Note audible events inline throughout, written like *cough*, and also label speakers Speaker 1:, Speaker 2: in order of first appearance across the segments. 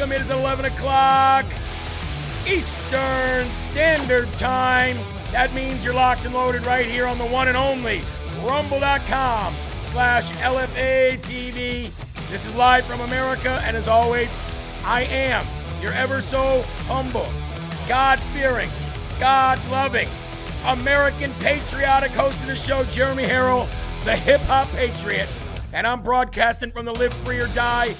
Speaker 1: Welcome. It is 11 o'clock Eastern Standard Time. That means you're locked and loaded right here on the one and only rumble.com slash LFA TV. This is live from America, and as always, I am your ever so humble, God fearing, God loving, American patriotic host of the show, Jeremy Harrell, the hip hop patriot. And I'm broadcasting from the Live Free or Die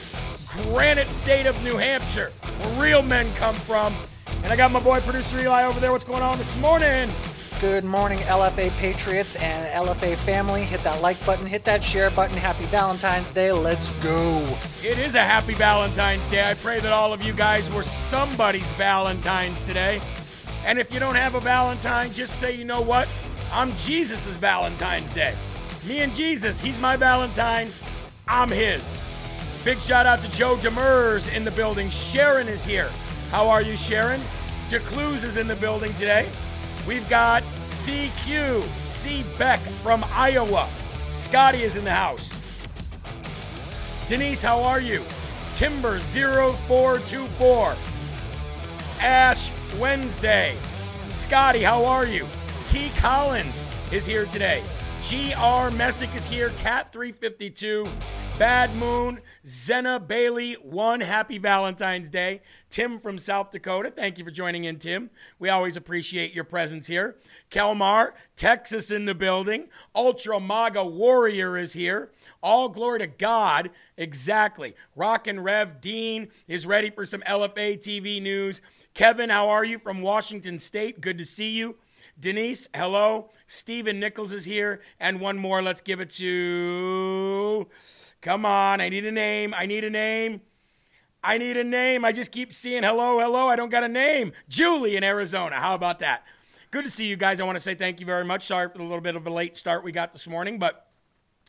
Speaker 1: granite state of New Hampshire, where real men come from. And I got my boy producer Eli over there. What's going on this morning?
Speaker 2: Good morning, LFA Patriots and LFA family. Hit that like button, hit that share button. Happy Valentine's Day. Let's go.
Speaker 1: It is a happy Valentine's Day. I pray that all of you guys were somebody's Valentine's today. And if you don't have a Valentine, just say, you know what? I'm Jesus' Valentine's Day. Me and Jesus, he's my Valentine. I'm his. Big shout out to Joe Demers in the building. Sharon is here. How are you, Sharon? DeCluse is in the building today. We've got CQ, C. Beck from Iowa. Scotty is in the house. Denise, how are you? Timber0424. Ash Wednesday. Scotty, how are you? T. Collins is here today. GR Messick is here. Cat 352. Bad Moon. Zena Bailey. One happy Valentine's Day. Tim from South Dakota. Thank you for joining in, Tim. We always appreciate your presence here. Kelmar, Texas in the building. Ultra MAGA Warrior is here. All glory to God. Exactly. Rock and Rev Dean is ready for some LFA TV news. Kevin, how are you from Washington State? Good to see you. Denise, hello. Stephen Nichols is here. And one more. Let's give it to. Come on. I need a name. I need a name. I need a name. I just keep seeing hello, hello. I don't got a name. Julie in Arizona. How about that? Good to see you guys. I want to say thank you very much. Sorry for the little bit of a late start we got this morning, but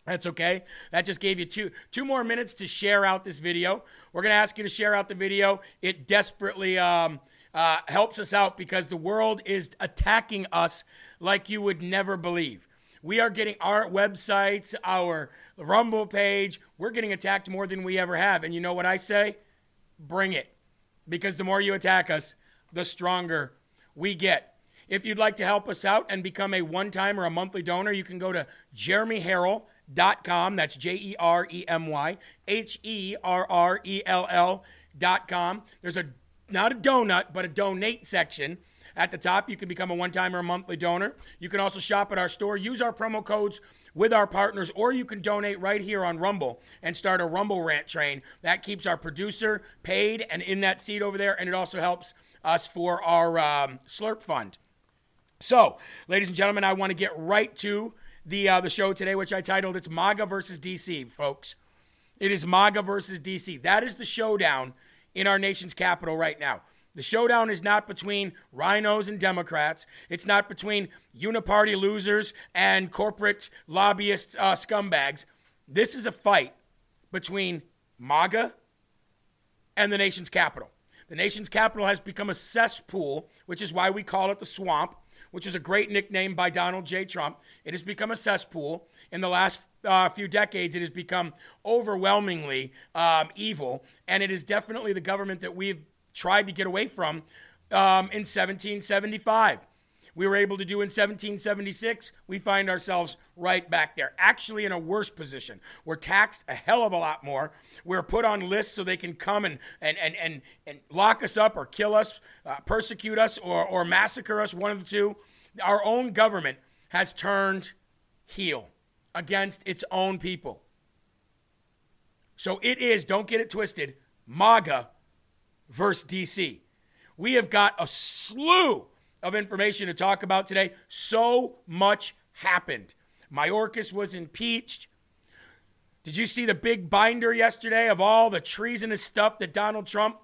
Speaker 1: that's okay. That just gave you two two more minutes to share out this video. We're gonna ask you to share out the video. It desperately um, uh, helps us out because the world is attacking us like you would never believe. We are getting our websites, our Rumble page. We're getting attacked more than we ever have. And you know what I say? Bring it, because the more you attack us, the stronger we get. If you'd like to help us out and become a one time or a monthly donor, you can go to jeremyharrell.com. That's J E R E M Y H E R R E L L.com. There's a not a donut, but a donate section. At the top, you can become a one time or a monthly donor. You can also shop at our store. Use our promo codes with our partners, or you can donate right here on Rumble and start a Rumble rant train. That keeps our producer paid and in that seat over there, and it also helps us for our um, Slurp Fund. So, ladies and gentlemen, I want to get right to the uh, the show today, which I titled "It's MAGA versus DC," folks. It is MAGA versus DC. That is the showdown in our nation's capital right now. The showdown is not between rhinos and Democrats. It's not between uniparty losers and corporate lobbyist uh, scumbags. This is a fight between MAGA and the nation's capital. The nation's capital has become a cesspool, which is why we call it the swamp, which is a great nickname by Donald J. Trump. It has become a cesspool. In the last uh, few decades, it has become overwhelmingly um, evil, and it is definitely the government that we've tried to get away from um, in 1775. We were able to do in 1776. We find ourselves right back there, actually in a worse position. We're taxed a hell of a lot more. We're put on lists so they can come and, and, and, and, and lock us up or kill us, uh, persecute us, or, or massacre us, one of the two. Our own government has turned heel against its own people. So it is, don't get it twisted, MAGA versus DC. We have got a slew of information to talk about today. So much happened. Mayorkas was impeached. Did you see the big binder yesterday of all the treasonous stuff that Donald Trump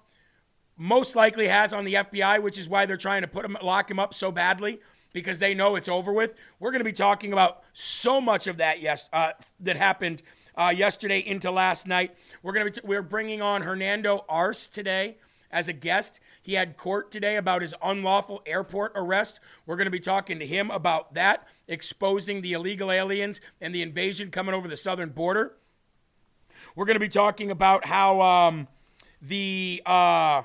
Speaker 1: most likely has on the FBI, which is why they're trying to put him, lock him up so badly because they know it's over with. We're going to be talking about so much of that yes uh, that happened uh, yesterday into last night. We're going to be t- we're bringing on Hernando Arce today as a guest. He had court today about his unlawful airport arrest. We're going to be talking to him about that, exposing the illegal aliens and the invasion coming over the southern border. We're going to be talking about how um, the uh,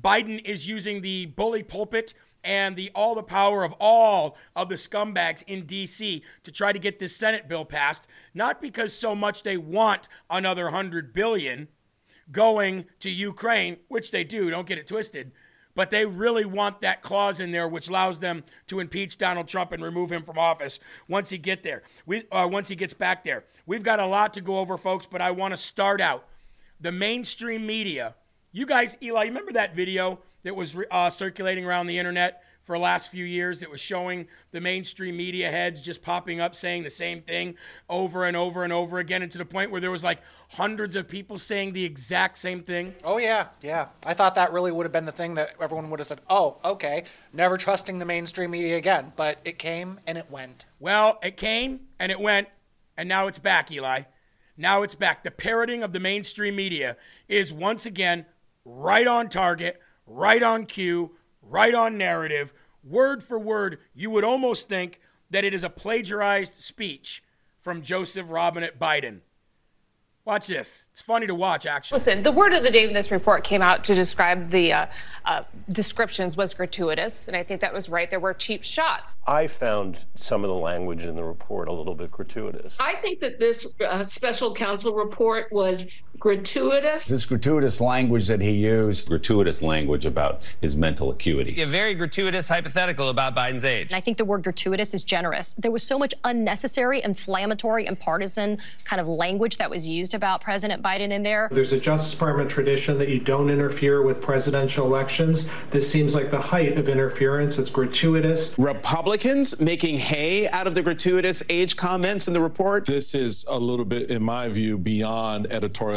Speaker 1: Biden is using the bully pulpit and the all the power of all of the scumbags in DC to try to get this Senate bill passed, not because so much they want another 100 billion going to Ukraine, which they do, don't get it twisted, but they really want that clause in there which allows them to impeach Donald Trump and remove him from office once he get there. We uh, once he gets back there. We've got a lot to go over folks, but I want to start out the mainstream media. You guys, Eli, remember that video that was uh, circulating around the internet for the last few years that was showing the mainstream media heads just popping up saying the same thing over and over and over again, and to the point where there was like hundreds of people saying the exact same thing.
Speaker 2: Oh, yeah, yeah. I thought that really would have been the thing that everyone would have said, oh, okay, never trusting the mainstream media again. But it came and it went.
Speaker 1: Well, it came and it went, and now it's back, Eli. Now it's back. The parroting of the mainstream media is once again right on target, right on cue, right on narrative, word for word. You would almost think that it is a plagiarized speech from Joseph Robinette Biden. Watch this. It's funny to watch, actually.
Speaker 3: Listen, the word of the day in this report came out to describe the uh, uh, descriptions was gratuitous, and I think that was right. There were cheap shots.
Speaker 4: I found some of the language in the report a little bit gratuitous.
Speaker 5: I think that this uh, special counsel report was gratuitous.
Speaker 6: This gratuitous language that he used.
Speaker 7: Gratuitous language about his mental acuity.
Speaker 8: A very gratuitous hypothetical about Biden's age.
Speaker 9: I think the word gratuitous is generous. There was so much unnecessary, inflammatory, and partisan kind of language that was used about President Biden in there.
Speaker 10: There's a Justice Department tradition that you don't interfere with presidential elections. This seems like the height of interference. It's gratuitous.
Speaker 11: Republicans making hay out of the gratuitous age comments in the report.
Speaker 12: This is a little bit, in my view, beyond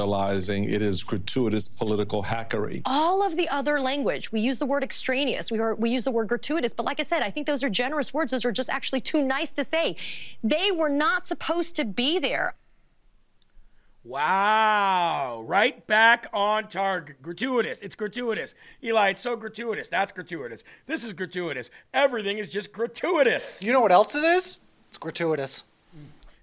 Speaker 12: editorializing. It is gratuitous political hackery.
Speaker 9: All of the other language, we use the word extraneous, we, are, we use the word gratuitous, but like I said, I think those are generous words. Those are just actually too nice to say. They were not supposed to be there.
Speaker 1: Wow. Right back on target. Gratuitous. It's gratuitous. Eli, it's so gratuitous. That's gratuitous. This is gratuitous. Everything is just gratuitous.
Speaker 2: You know what else it is? It's gratuitous.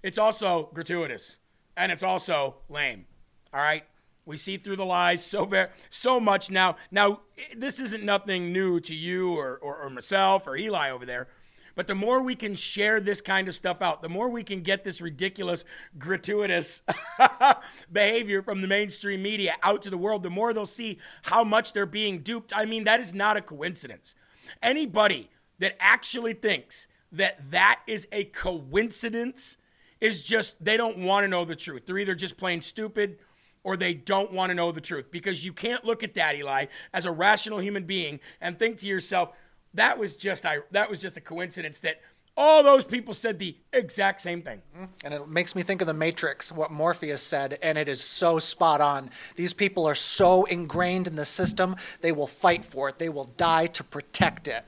Speaker 1: It's also gratuitous. And it's also lame. All right? We see through the lies so very so much now. Now, this isn't nothing new to you or, or, or myself or Eli over there. But the more we can share this kind of stuff out, the more we can get this ridiculous, gratuitous *laughs* behavior from the mainstream media out to the world, the more they'll see how much they're being duped. I mean, that is not a coincidence. Anybody that actually thinks that that is a coincidence is just, they don't want to know the truth. They're either just plain stupid or they don't want to know the truth because you can't look at that, Eli, as a rational human being and think to yourself, that was just I that was just a coincidence that all those people said the exact same thing.
Speaker 2: And it makes me think of the Matrix, what Morpheus said, and it is so spot on. These people are so ingrained in the system, they will fight for it. They will die to protect it.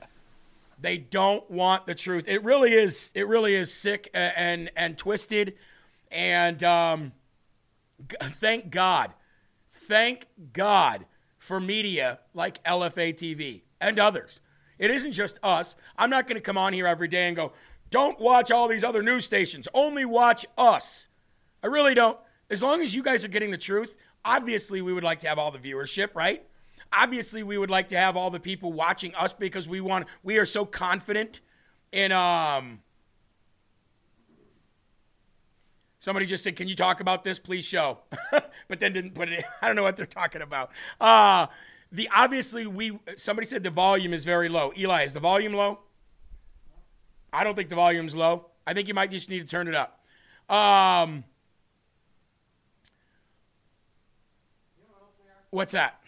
Speaker 1: They don't want the truth. It really is. It really is sick and and, and twisted. And um, thank God, thank God for media like LFA TV and others it isn't just us. I'm not going to come on here every day and go, don't watch all these other news stations, only watch us. I really don't. As long as you guys are getting the truth, obviously we would like to have all the viewership, right? Obviously we would like to have all the people watching us because we want we are so confident in um Somebody just said, "Can you talk about this, please show?" *laughs* but then didn't put it. In. *laughs* I don't know what they're talking about. Uh the obviously we somebody said the volume is very low. Eli, is the volume low? I don't think the volume's low. I think you might just need to turn it up. Um, what's that?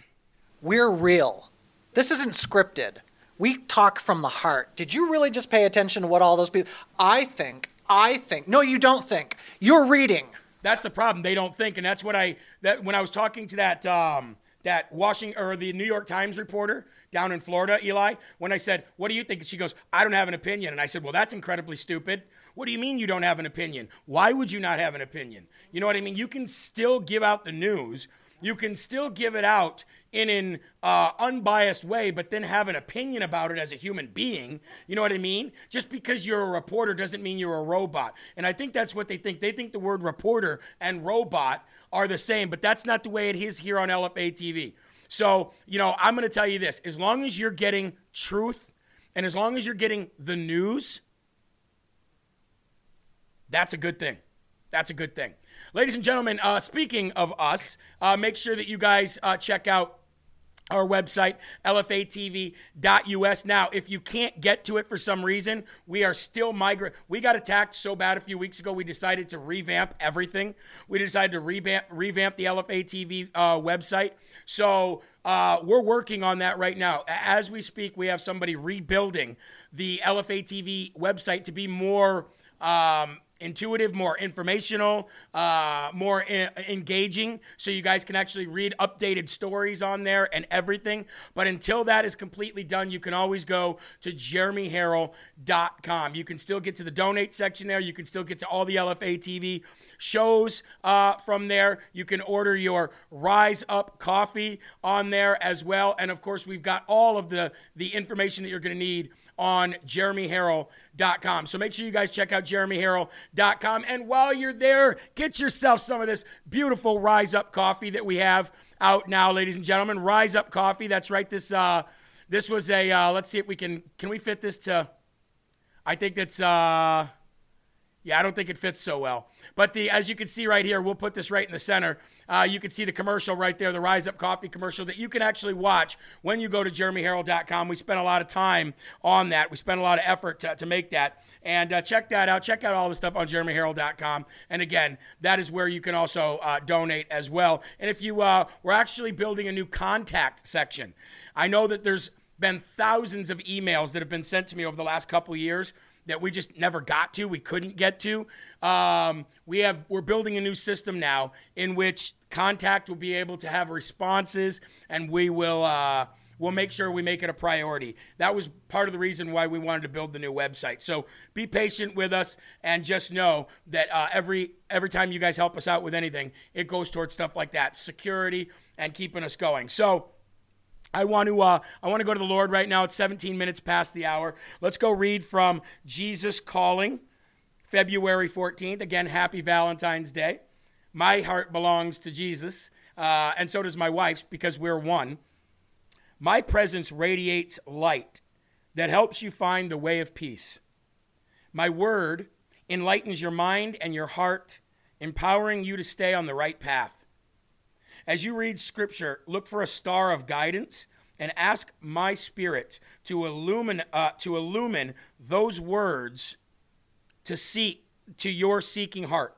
Speaker 2: We're real. This isn't scripted. We talk from the heart. Did you really just pay attention to what all those people? I think. I think. No, you don't think. You're reading.
Speaker 1: That's the problem. They don't think, and that's what I that when I was talking to that um, that Washington or the New York Times reporter down in Florida, Eli, when I said, "What do you think?" she goes, "I don't have an opinion." And I said, "Well, that's incredibly stupid. What do you mean you don't have an opinion? Why would you not have an opinion? You know what I mean? You can still give out the news You can still give it out in an uh, unbiased way, but then have an opinion about it as a human being. You know what I mean? Just because you're a reporter doesn't mean you're a robot. And I think that's what they think. They think the word reporter and robot are the same, but that's not the way it is here on LFA TV. So, you know, I'm going to tell you this as long as you're getting truth and as long as you're getting the news, that's a good thing. That's a good thing. Ladies and gentlemen, uh, speaking of us, uh, make sure that you guys uh, check out our website, lfatv.us. Now, if you can't get to it for some reason, we are still migrating. We got attacked so bad a few weeks ago, we decided to revamp everything. We decided to revamp, revamp the LFATV uh, website. So uh, we're working on that right now. As we speak, we have somebody rebuilding the LFATV website to be more. Um, intuitive, more informational, uh, more I- engaging, so you guys can actually read updated stories on there and everything. But until that is completely done, you can always go to jeremyharrell.com. You can still get to the donate section there. You can still get to all the LFA TV shows uh, from there. You can order your Rise Up coffee on there as well. And of course, we've got all of the, the information that you're going to need on jeremyharrell.com. So make sure you guys check out jeremyharrell.com. And while you're there, get yourself some of this beautiful Rise Up coffee that we have out now, ladies and gentlemen. Rise Up coffee. That's right. This uh, this was a. Uh, let's see if we can. Can we fit this to? I think that's. Uh, yeah, I don't think it fits so well. But the as you can see right here, we'll put this right in the center. Uh, you can see the commercial right there, the Rise Up Coffee commercial that you can actually watch when you go to jeremyharrell.com. We spent a lot of time on that. We spent a lot of effort to, to make that. And uh, check that out. Check out all the stuff on jeremyharrell.com. And again, that is where you can also uh, donate as well. And if you, uh, we're actually building a new contact section. I know that there's been thousands of emails that have been sent to me over the last couple years that we just never got to, we couldn't get to. Um, we have we're building a new system now in which contact will be able to have responses, and we will. Uh, We'll make sure we make it a priority. That was part of the reason why we wanted to build the new website. So be patient with us and just know that uh, every every time you guys help us out with anything, it goes towards stuff like that, security and keeping us going. So I want to uh, I want to go to the Lord right now. It's 17 minutes past the hour. Let's go read from Jesus Calling, February 14th. Again, happy Valentine's Day. My heart belongs to Jesus, uh, and so does my wife's because we're one. My presence radiates light that helps you find the way of peace. My word enlightens your mind and your heart, empowering you to stay on the right path. As you read scripture, look for a star of guidance and ask my spirit to illumine, uh, to illumine those words to seek to your seeking heart.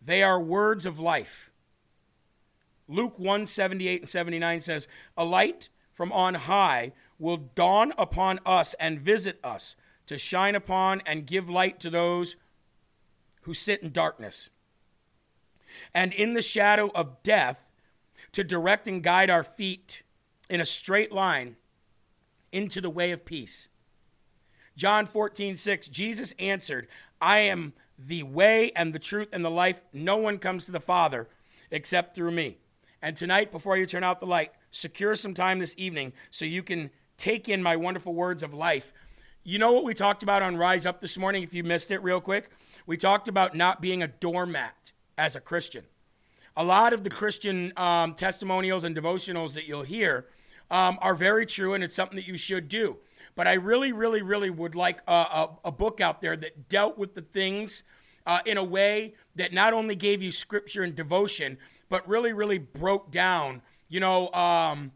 Speaker 1: They are words of life. Luke 1 78 and 79 says, A light from on high will dawn upon us and visit us to shine upon and give light to those who sit in darkness. And in the shadow of death, to direct and guide our feet in a straight line into the way of peace. John 14, 6, Jesus answered, I am the way and the truth and the life. No one comes to the Father except through me. And tonight, before you turn out the light, secure some time this evening so you can take in my wonderful words of life. You know what we talked about on Rise Up this morning, if you missed it real quick? We talked about not being a doormat as a Christian. A lot of the Christian um, testimonials and devotionals that you'll hear um, are very true, and it's something that you should do. But I really, really, really would like a, a, a book out there that dealt with the things uh, in a way that not only gave you scripture and devotion, but really, really broke down, you know, um,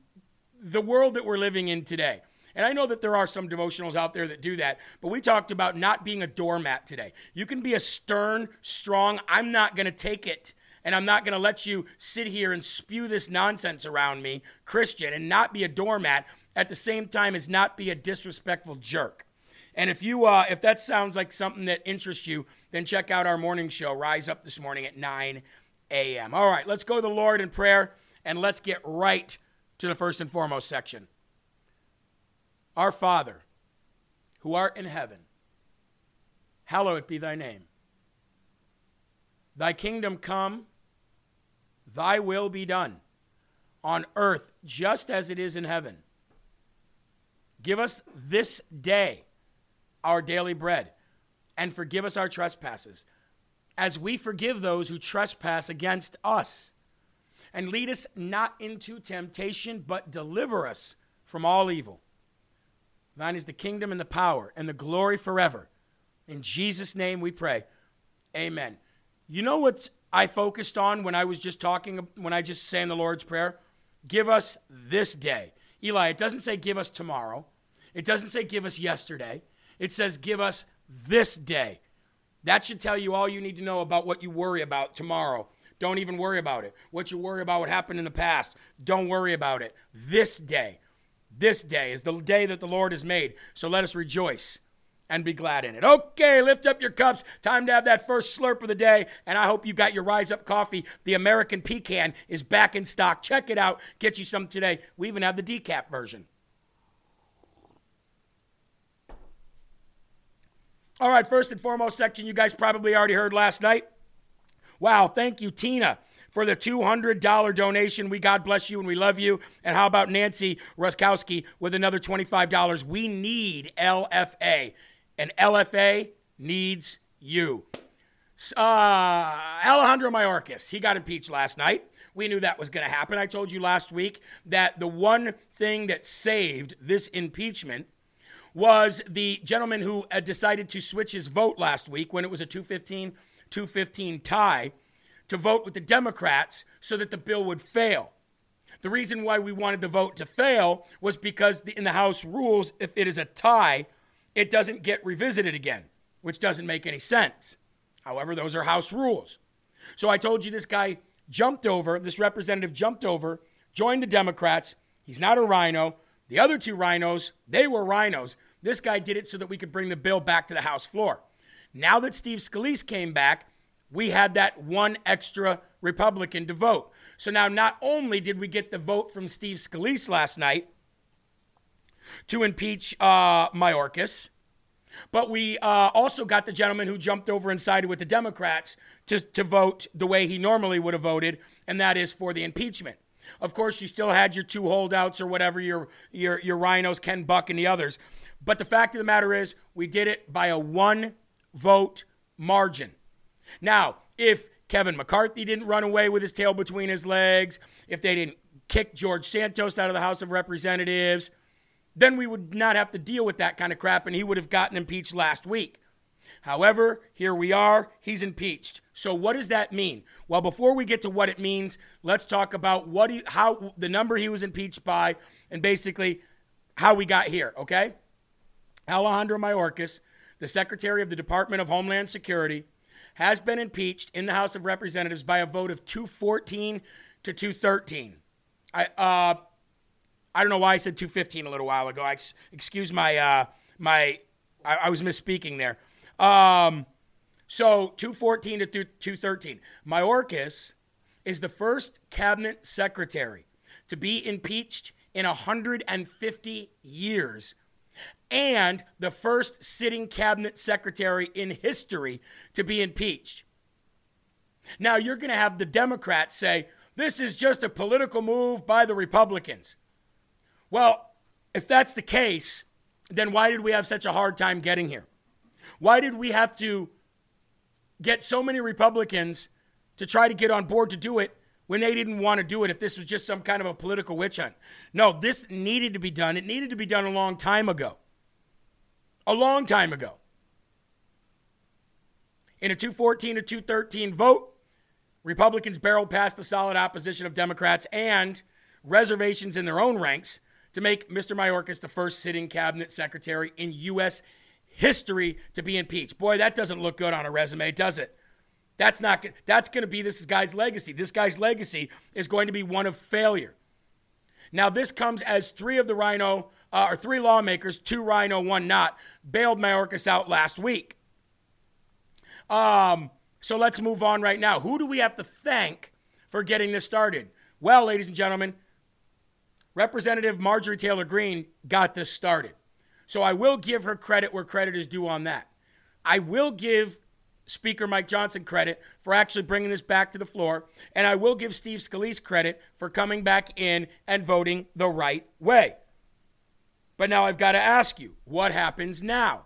Speaker 1: the world that we're living in today. And I know that there are some devotionals out there that do that, but we talked about not being a doormat today. You can be a stern, strong, I'm not going to take it and I'm not going to let you sit here and spew this nonsense around me, Christian, and not be a doormat at the same time as not be a disrespectful jerk. And if you uh, if that sounds like something that interests you, then check out our morning show, Rise Up this morning at 9 a.m. All right, let's go to the Lord in prayer and let's get right to the first and foremost section. Our Father, who art in heaven, hallowed be thy name. Thy kingdom come, thy will be done on earth just as it is in heaven. Give us this day our daily bread, and forgive us our trespasses, as we forgive those who trespass against us. And lead us not into temptation, but deliver us from all evil. Thine is the kingdom and the power and the glory forever. In Jesus' name we pray. Amen. You know what I focused on when I was just talking, when I just saying the Lord's Prayer? Give us this day. Eli, it doesn't say give us tomorrow. It doesn't say give us yesterday. It says give us this day. That should tell you all you need to know about what you worry about tomorrow. Don't even worry about it. What you worry about what happened in the past, don't worry about it. This day, this day is the day that the Lord has made. So let us rejoice and be glad in it. Okay, lift up your cups. Time to have that first slurp of the day. And I hope you got your Rise Up coffee. The American Pecan is back in stock. Check it out. Get you some today. We even have the decaf version. All right, first and foremost section you guys probably already heard last night. Wow, thank you, Tina, for the $200 donation. We God bless you and we love you. And how about Nancy Ruskowski with another $25? We need LFA, and LFA needs you. Uh, Alejandro Mayorkas, he got impeached last night. We knew that was going to happen. I told you last week that the one thing that saved this impeachment was the gentleman who decided to switch his vote last week when it was a 215 215 tie to vote with the Democrats so that the bill would fail. The reason why we wanted the vote to fail was because in the House rules, if it is a tie, it doesn't get revisited again, which doesn't make any sense. However, those are House rules. So I told you this guy jumped over, this representative jumped over, joined the Democrats. He's not a rhino. The other two rhinos, they were rhinos. This guy did it so that we could bring the bill back to the House floor. Now that Steve Scalise came back, we had that one extra Republican to vote. So now not only did we get the vote from Steve Scalise last night to impeach uh, Mayorkas, but we uh, also got the gentleman who jumped over and sided with the Democrats to, to vote the way he normally would have voted, and that is for the impeachment. Of course, you still had your two holdouts or whatever, your, your, your rhinos, Ken Buck and the others. But the fact of the matter is, we did it by a one vote margin. Now, if Kevin McCarthy didn't run away with his tail between his legs, if they didn't kick George Santos out of the House of Representatives, then we would not have to deal with that kind of crap and he would have gotten impeached last week. However, here we are, he's impeached. So what does that mean? Well, before we get to what it means, let's talk about what he, how the number he was impeached by and basically how we got here, okay? Alejandro Mayorkas, the Secretary of the Department of Homeland Security, has been impeached in the House of Representatives by a vote of 214 to 213. I, uh, I don't know why I said 215 a little while ago. I, excuse my, uh, my I, I, was misspeaking there. Um, so 214 to 213. Mayorkas is the first cabinet secretary to be impeached in 150 years and the first sitting cabinet secretary in history to be impeached. Now, you're going to have the Democrats say, this is just a political move by the Republicans. Well, if that's the case, then why did we have such a hard time getting here? Why did we have to get so many Republicans to try to get on board to do it when they didn't want to do it if this was just some kind of a political witch hunt? No, this needed to be done. It needed to be done a long time ago a long time ago. In a 214 to 213 vote, Republicans barreled past the solid opposition of Democrats and reservations in their own ranks to make Mr. Mayorkas the first sitting cabinet secretary in U.S. history to be impeached. Boy, that doesn't look good on a resume, does it? That's not that's going to be this guy's legacy. This guy's legacy is going to be one of failure. Now, this comes as three of the Rhino uh, or three lawmakers, two Rhino, one not, bailed Mayorkas out last week. Um, so let's move on right now. Who do we have to thank for getting this started? Well, ladies and gentlemen, Representative Marjorie Taylor Greene got this started. So I will give her credit where credit is due on that. I will give Speaker Mike Johnson credit for actually bringing this back to the floor, and I will give Steve Scalise credit for coming back in and voting the right way. But now I've got to ask you, what happens now?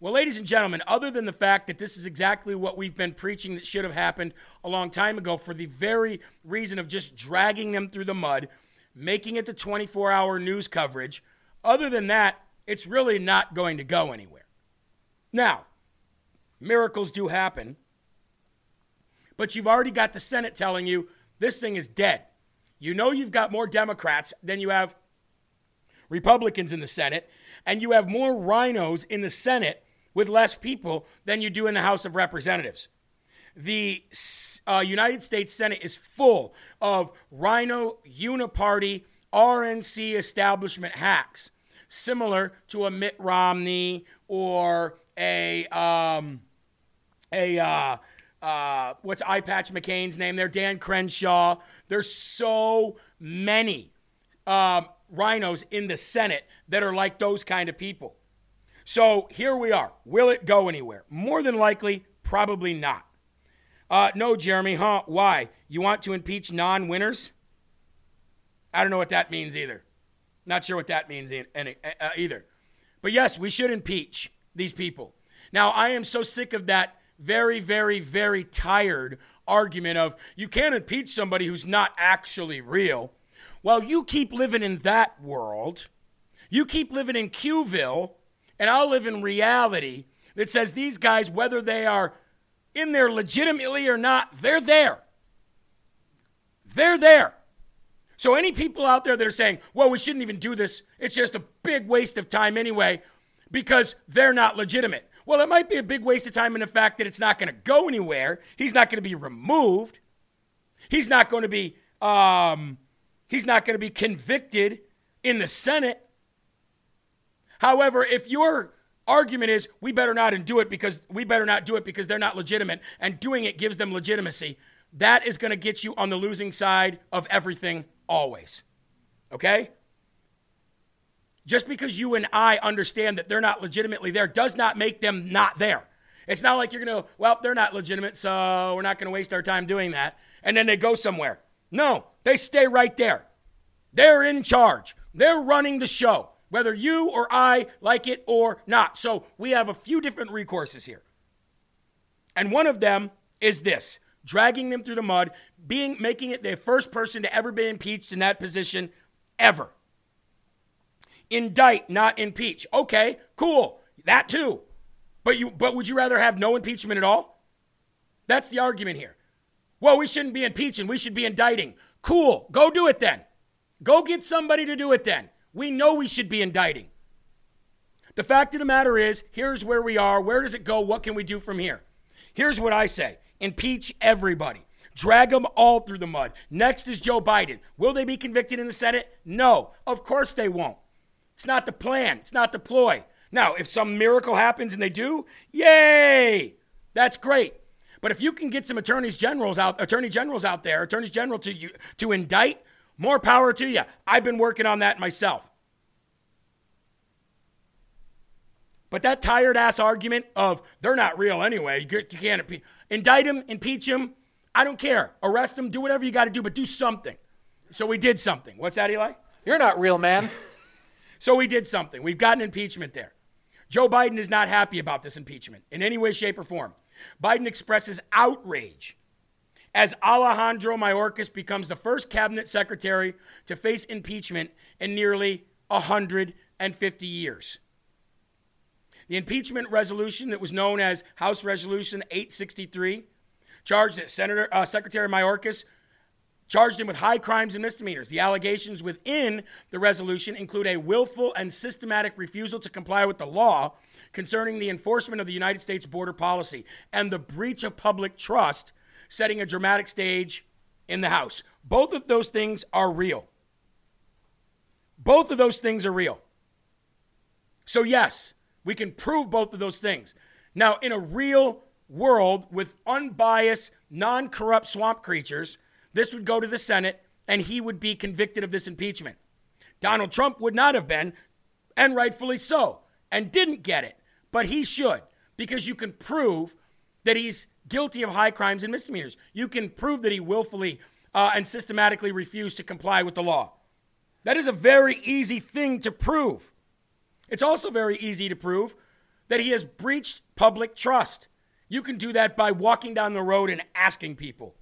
Speaker 1: Well, ladies and gentlemen, other than the fact that this is exactly what we've been preaching that should have happened a long time ago for the very reason of just dragging them through the mud, making it the 24 hour news coverage, other than that, it's really not going to go anywhere. Now, miracles do happen, but you've already got the Senate telling you this thing is dead. You know you've got more Democrats than you have Republicans in the Senate, and you have more rhinos in the Senate with less people than you do in the House of Representatives. The uh, United States Senate is full of RINO uniparty RNC establishment hacks, similar to a Mitt Romney or a um, a uh, uh, what's Eye Patch McCain's name there? Dan Crenshaw. There's so many um, RINOs in the Senate that are like those kind of people. So here we are. Will it go anywhere? More than likely, probably not. Uh, no, Jeremy, huh? Why? You want to impeach non winners? I don't know what that means either. Not sure what that means uh, either. But yes, we should impeach these people. Now, I am so sick of that very, very, very tired argument of you can't impeach somebody who's not actually real. Well, you keep living in that world. You keep living in Qville, and I'll live in reality that says these guys, whether they are in there legitimately or not, they're there. They're there. So, any people out there that are saying, well, we shouldn't even do this, it's just a big waste of time anyway, because they're not legitimate. Well, it might be a big waste of time in the fact that it's not going to go anywhere. He's not going to be removed. He's not going to be um, he's not going to be convicted in the Senate. However, if your argument is we better not and do it because we better not do it because they're not legitimate and doing it gives them legitimacy, that is going to get you on the losing side of everything always. Okay? Just because you and I understand that they're not legitimately there does not make them not there. It's not like you're going to, well, they're not legitimate, so we're not going to waste our time doing that. And then they go somewhere. No, they stay right there. They're in charge. They're running the show, whether you or I like it or not. So we have a few different recourses here. And one of them is this dragging them through the mud, being making it the first person to ever be impeached in that position ever indict, not impeach. Okay, cool. That too. But you but would you rather have no impeachment at all? That's the argument here. Well, we shouldn't be impeaching, we should be indicting. Cool. Go do it then. Go get somebody to do it then. We know we should be indicting. The fact of the matter is, here's where we are. Where does it go? What can we do from here? Here's what I say impeach everybody. Drag them all through the mud. Next is Joe Biden. Will they be convicted in the Senate? No. Of course they won't. It's not the plan, it's not the ploy. Now, if some miracle happens and they do, yay! That's great. But if you can get some attorneys generals out, attorney generals out there, attorneys general to you to indict, more power to you. I've been working on that myself. But that tired ass argument of they're not real anyway, you can't impeach, indict them, impeach them. I don't care. Arrest them, do whatever you got to do, but do something. So we did something. What's that, Eli?
Speaker 2: You're not real, man. *laughs*
Speaker 1: So we did something. We've got an impeachment there. Joe Biden is not happy about this impeachment in any way, shape, or form. Biden expresses outrage as Alejandro Mayorkas becomes the first cabinet secretary to face impeachment in nearly 150 years. The impeachment resolution that was known as House Resolution 863 charged that Senator uh, Secretary Mayorkas charged him with high crimes and misdemeanors. The allegations within the resolution include a willful and systematic refusal to comply with the law concerning the enforcement of the United States border policy and the breach of public trust, setting a dramatic stage in the House. Both of those things are real. Both of those things are real. So, yes, we can prove both of those things. Now, in a real world with unbiased, non corrupt swamp creatures, this would go to the Senate and he would be convicted of this impeachment. Donald Trump would not have been, and rightfully so, and didn't get it. But he should, because you can prove that he's guilty of high crimes and misdemeanors. You can prove that he willfully uh, and systematically refused to comply with the law. That is a very easy thing to prove. It's also very easy to prove that he has breached public trust. You can do that by walking down the road and asking people.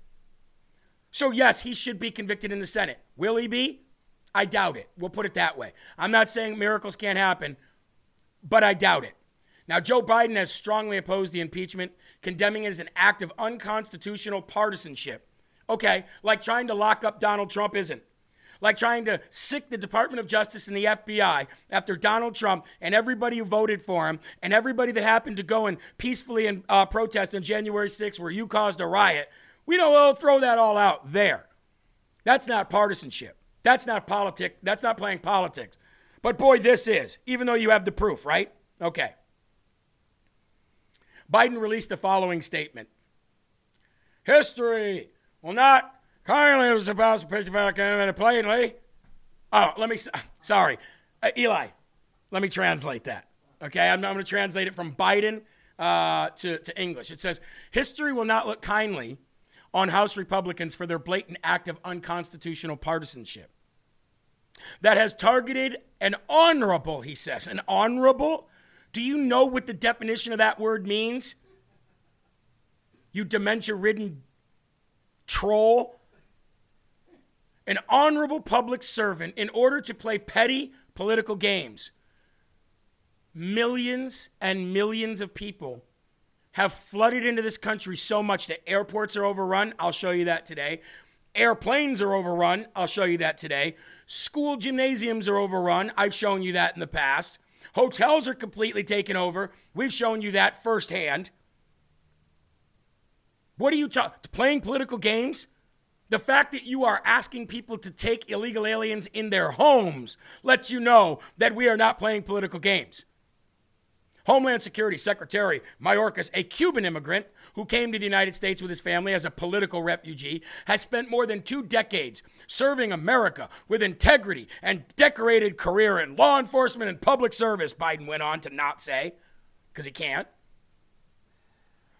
Speaker 1: So, yes, he should be convicted in the Senate. Will he be? I doubt it. We'll put it that way. I'm not saying miracles can't happen, but I doubt it. Now, Joe Biden has strongly opposed the impeachment, condemning it as an act of unconstitutional partisanship. Okay, like trying to lock up Donald Trump isn't. Like trying to sick the Department of Justice and the FBI after Donald Trump and everybody who voted for him and everybody that happened to go and peacefully and uh, protest on January 6th where you caused a riot. We don't we'll throw that all out there. That's not partisanship. That's not politic. That's not playing politics. But boy, this is, even though you have the proof, right? Okay. Biden released the following statement History will not kindly as about to plainly. Oh, let me, sorry. Uh, Eli, let me translate that. Okay, I'm, I'm going to translate it from Biden uh, to, to English. It says, History will not look kindly on House Republicans for their blatant act of unconstitutional partisanship that has targeted an honorable, he says, an honorable do you know what the definition of that word means? You dementia ridden troll. An honorable public servant in order to play petty political games. Millions and millions of people have flooded into this country so much that airports are overrun. I'll show you that today. Airplanes are overrun. I'll show you that today. School gymnasiums are overrun. I've shown you that in the past. Hotels are completely taken over. We've shown you that firsthand. What are you talking? Playing political games? The fact that you are asking people to take illegal aliens in their homes lets you know that we are not playing political games. Homeland Security Secretary Mayorkas, a Cuban immigrant, who came to the United States with his family as a political refugee, has spent more than two decades serving America with integrity and decorated career in law enforcement and public service, Biden went on to not say, because he can't.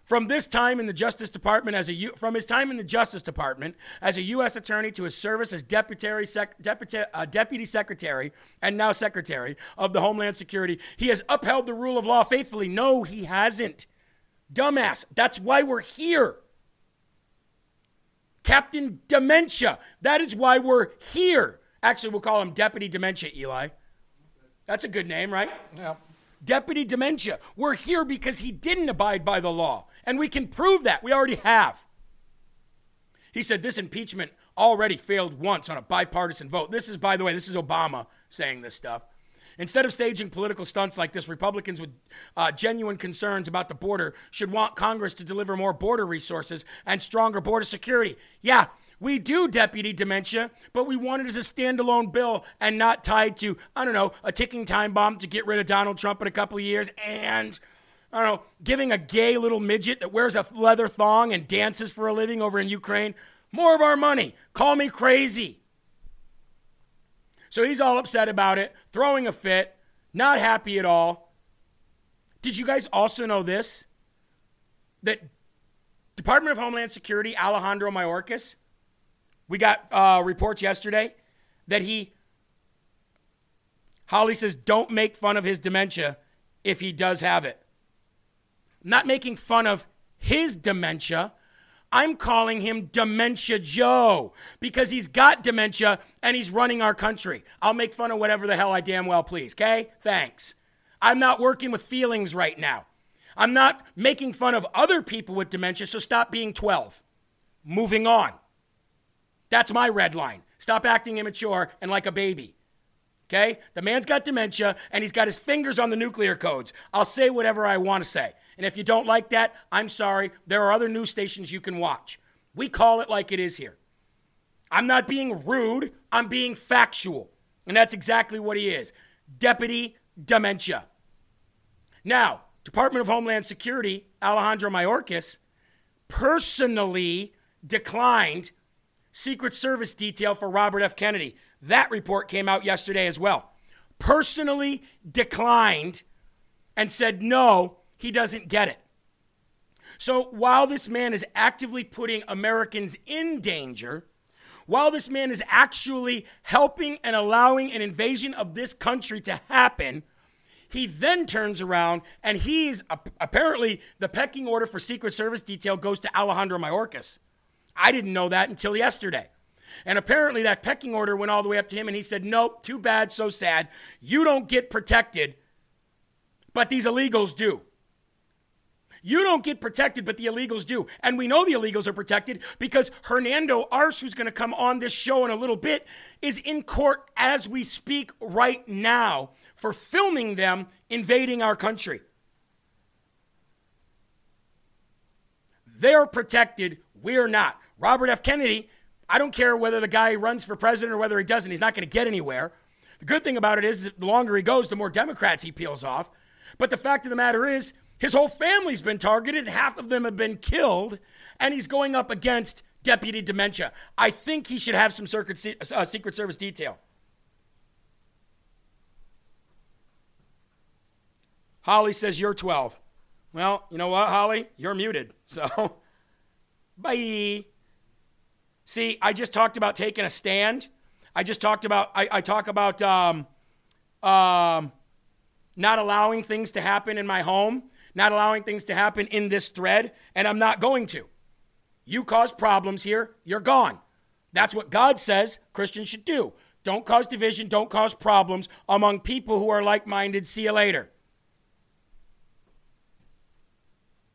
Speaker 1: From this time in the Justice Department as a U, from his time in the Justice Department as a U.S. attorney to his service as deputy, sec, deputy, uh, deputy secretary and now secretary of the Homeland Security, he has upheld the rule of law faithfully. No, he hasn't. Dumbass. That's why we're here. Captain Dementia. That is why we're here. Actually, we'll call him Deputy Dementia, Eli. That's a good name, right?
Speaker 2: Yeah.
Speaker 1: Deputy Dementia. We're here because he didn't abide by the law. And we can prove that. We already have. He said this impeachment already failed once on a bipartisan vote. This is, by the way, this is Obama saying this stuff. Instead of staging political stunts like this, Republicans with uh, genuine concerns about the border should want Congress to deliver more border resources and stronger border security. Yeah, we do, Deputy Dementia, but we want it as a standalone bill and not tied to, I don't know, a ticking time bomb to get rid of Donald Trump in a couple of years and. I don't know, giving a gay little midget that wears a leather thong and dances for a living over in Ukraine more of our money. Call me crazy. So he's all upset about it, throwing a fit, not happy at all. Did you guys also know this? That Department of Homeland Security, Alejandro Mayorkas, we got uh, reports yesterday that he, Holly says, don't make fun of his dementia if he does have it. not making fun of his dementia. I'm calling him Dementia Joe because he's got dementia and he's running our country. I'll make fun of whatever the hell I damn well please, okay? Thanks. I'm not working with feelings right now. I'm not making fun of other people with dementia, so stop being 12. Moving on. That's my red line. Stop acting immature and like a baby. Okay? The man's got dementia and he's got his fingers on the nuclear codes. I'll say whatever I want to say. And if you don't like that, I'm sorry. There are other news stations you can watch. We call it like it is here. I'm not being rude, I'm being factual. And that's exactly what he is Deputy Dementia. Now, Department of Homeland Security, Alejandro Mayorkas, personally declined Secret Service detail for Robert F. Kennedy. That report came out yesterday as well. Personally declined and said, no, he doesn't get it. So while this man is actively putting Americans in danger, while this man is actually helping and allowing an invasion of this country to happen, he then turns around and he's apparently the pecking order for Secret Service detail goes to Alejandro Mayorkas. I didn't know that until yesterday. And apparently that pecking order went all the way up to him and he said, Nope, too bad, so sad. You don't get protected, but these illegals do. You don't get protected, but the illegals do. And we know the illegals are protected because Hernando Arce, who's going to come on this show in a little bit, is in court as we speak right now for filming them invading our country. They're protected, we're not. Robert F. Kennedy, I don't care whether the guy runs for president or whether he doesn't, he's not going to get anywhere. The good thing about it is, the longer he goes, the more Democrats he peels off. But the fact of the matter is, his whole family's been targeted, half of them have been killed, and he's going up against Deputy Dementia. I think he should have some Secret, uh, Secret Service detail. Holly says you're 12. Well, you know what, Holly? You're muted. So, *laughs* bye. See, I just talked about taking a stand. I just talked about, I, I talk about um, um, not allowing things to happen in my home not allowing things to happen in this thread, and I'm not going to. You cause problems here, you're gone. That's what God says Christians should do. Don't cause division, don't cause problems among people who are like minded. See you later.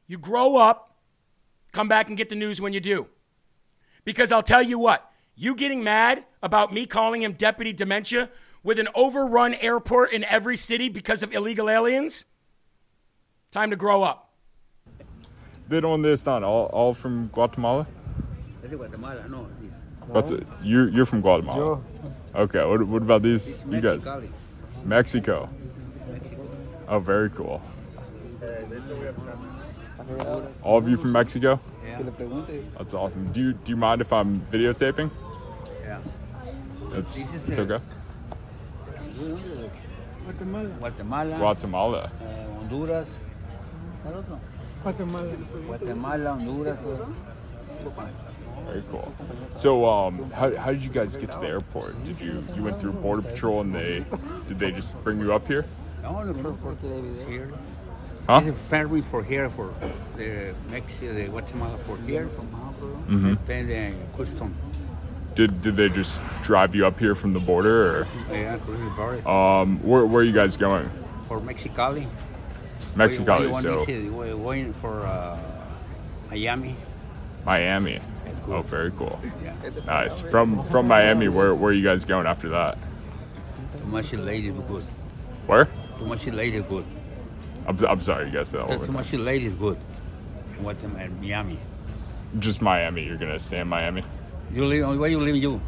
Speaker 1: You grow up, come back and get the news when you do. Because I'll tell you what, you getting mad about me calling him Deputy Dementia with an overrun airport in every city because of illegal aliens? Time to grow up.
Speaker 13: They ¿De dónde están? All, all from Guatemala?
Speaker 14: Guatemala, no.
Speaker 13: What's it? You're, you're from Guatemala?
Speaker 14: Yo.
Speaker 13: Okay, what, what about these?
Speaker 14: It's
Speaker 13: you guys?
Speaker 14: Mexicali.
Speaker 13: Mexico. Oh, very cool. All of you from Mexico?
Speaker 14: Yeah.
Speaker 13: That's awesome. Do you, do you mind if I'm videotaping?
Speaker 14: Yeah.
Speaker 13: It's,
Speaker 14: This is
Speaker 13: it's okay.
Speaker 14: Guatemala. Guatemala.
Speaker 13: Guatemala.
Speaker 14: eh, Honduras. ¿Cuál otro? Guatemala. Guatemala, Honduras. todo.
Speaker 13: Very cool. So, um, how, how did you guys get to the airport? Did you you went through border patrol and they did they just bring you up here?
Speaker 14: No, the for here.
Speaker 13: Huh?
Speaker 14: It's a ferry for here for the Mexico, the Guatemala for here.
Speaker 13: Mhm.
Speaker 14: And then the custom.
Speaker 13: Did did they just drive you up here from the border
Speaker 14: Yeah, cross the border.
Speaker 13: or um where where are you guys going?
Speaker 14: For Mexicali.
Speaker 13: Mexicali,
Speaker 14: We, we,
Speaker 13: so
Speaker 14: We're going for uh, Miami.
Speaker 13: Miami. Oh, very cool.
Speaker 14: Yeah.
Speaker 13: Nice. From from Miami, where where are you guys going after that?
Speaker 14: Too much lady is good.
Speaker 13: Where?
Speaker 14: Too much lady is good.
Speaker 13: I'm, I'm sorry, you guys said that one
Speaker 14: Too
Speaker 13: time.
Speaker 14: much lady is good. What in Guatemala, Miami.
Speaker 13: Just Miami. You're gonna stay in Miami.
Speaker 14: You live? Where you live? You?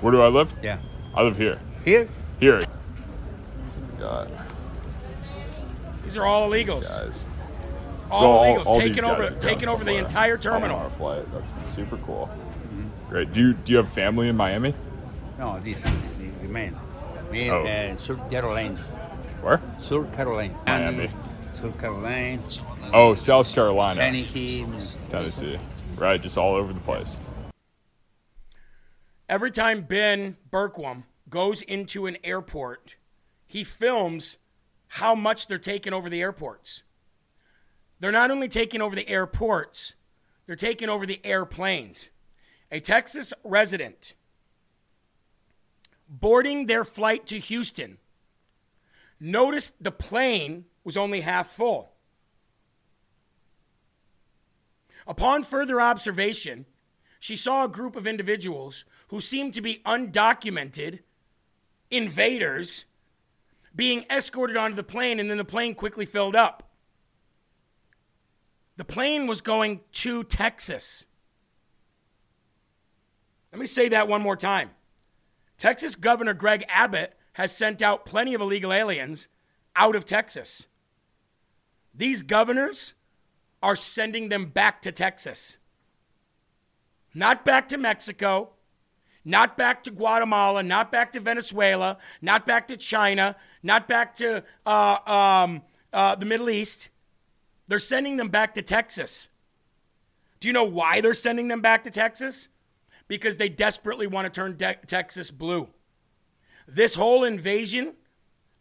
Speaker 13: Where do I live?
Speaker 14: Yeah.
Speaker 13: I live here.
Speaker 14: Here?
Speaker 13: Here. Got
Speaker 1: These are all illegals.
Speaker 13: guys.
Speaker 1: All
Speaker 13: So
Speaker 1: illegals
Speaker 13: all these
Speaker 1: taking over taking over the
Speaker 13: somewhere
Speaker 1: entire
Speaker 13: on
Speaker 1: terminal.
Speaker 13: our flight. That's super cool. Great. Do you do you have family in Miami?
Speaker 14: No, this the, the man. Me
Speaker 13: Oh.
Speaker 14: and uh, South Carolina.
Speaker 13: Where?
Speaker 14: South Carolina.
Speaker 13: Miami.
Speaker 14: South Carolina.
Speaker 13: Oh, South Carolina.
Speaker 14: Tennessee.
Speaker 13: Tennessee. Right, just all over the place.
Speaker 1: Every time Ben Bergquam goes into an airport, he films how much they're taking over the airports. They're not only taking over the airports, they're taking over the airplanes. A Texas resident boarding their flight to Houston noticed the plane was only half full. Upon further observation, she saw a group of individuals who seemed to be undocumented invaders being escorted onto the plane, and then the plane quickly filled up. The plane was going to Texas. Let me say that one more time. Texas Governor Greg Abbott has sent out plenty of illegal aliens out of Texas. These governors are sending them back to Texas. Not back to Mexico, not back to Guatemala, not back to Venezuela, not back to China, not back to uh, um, uh, the Middle East. They're sending them back to Texas. Do you know why they're sending them back to Texas? Because they desperately want to turn de- Texas blue. This whole invasion,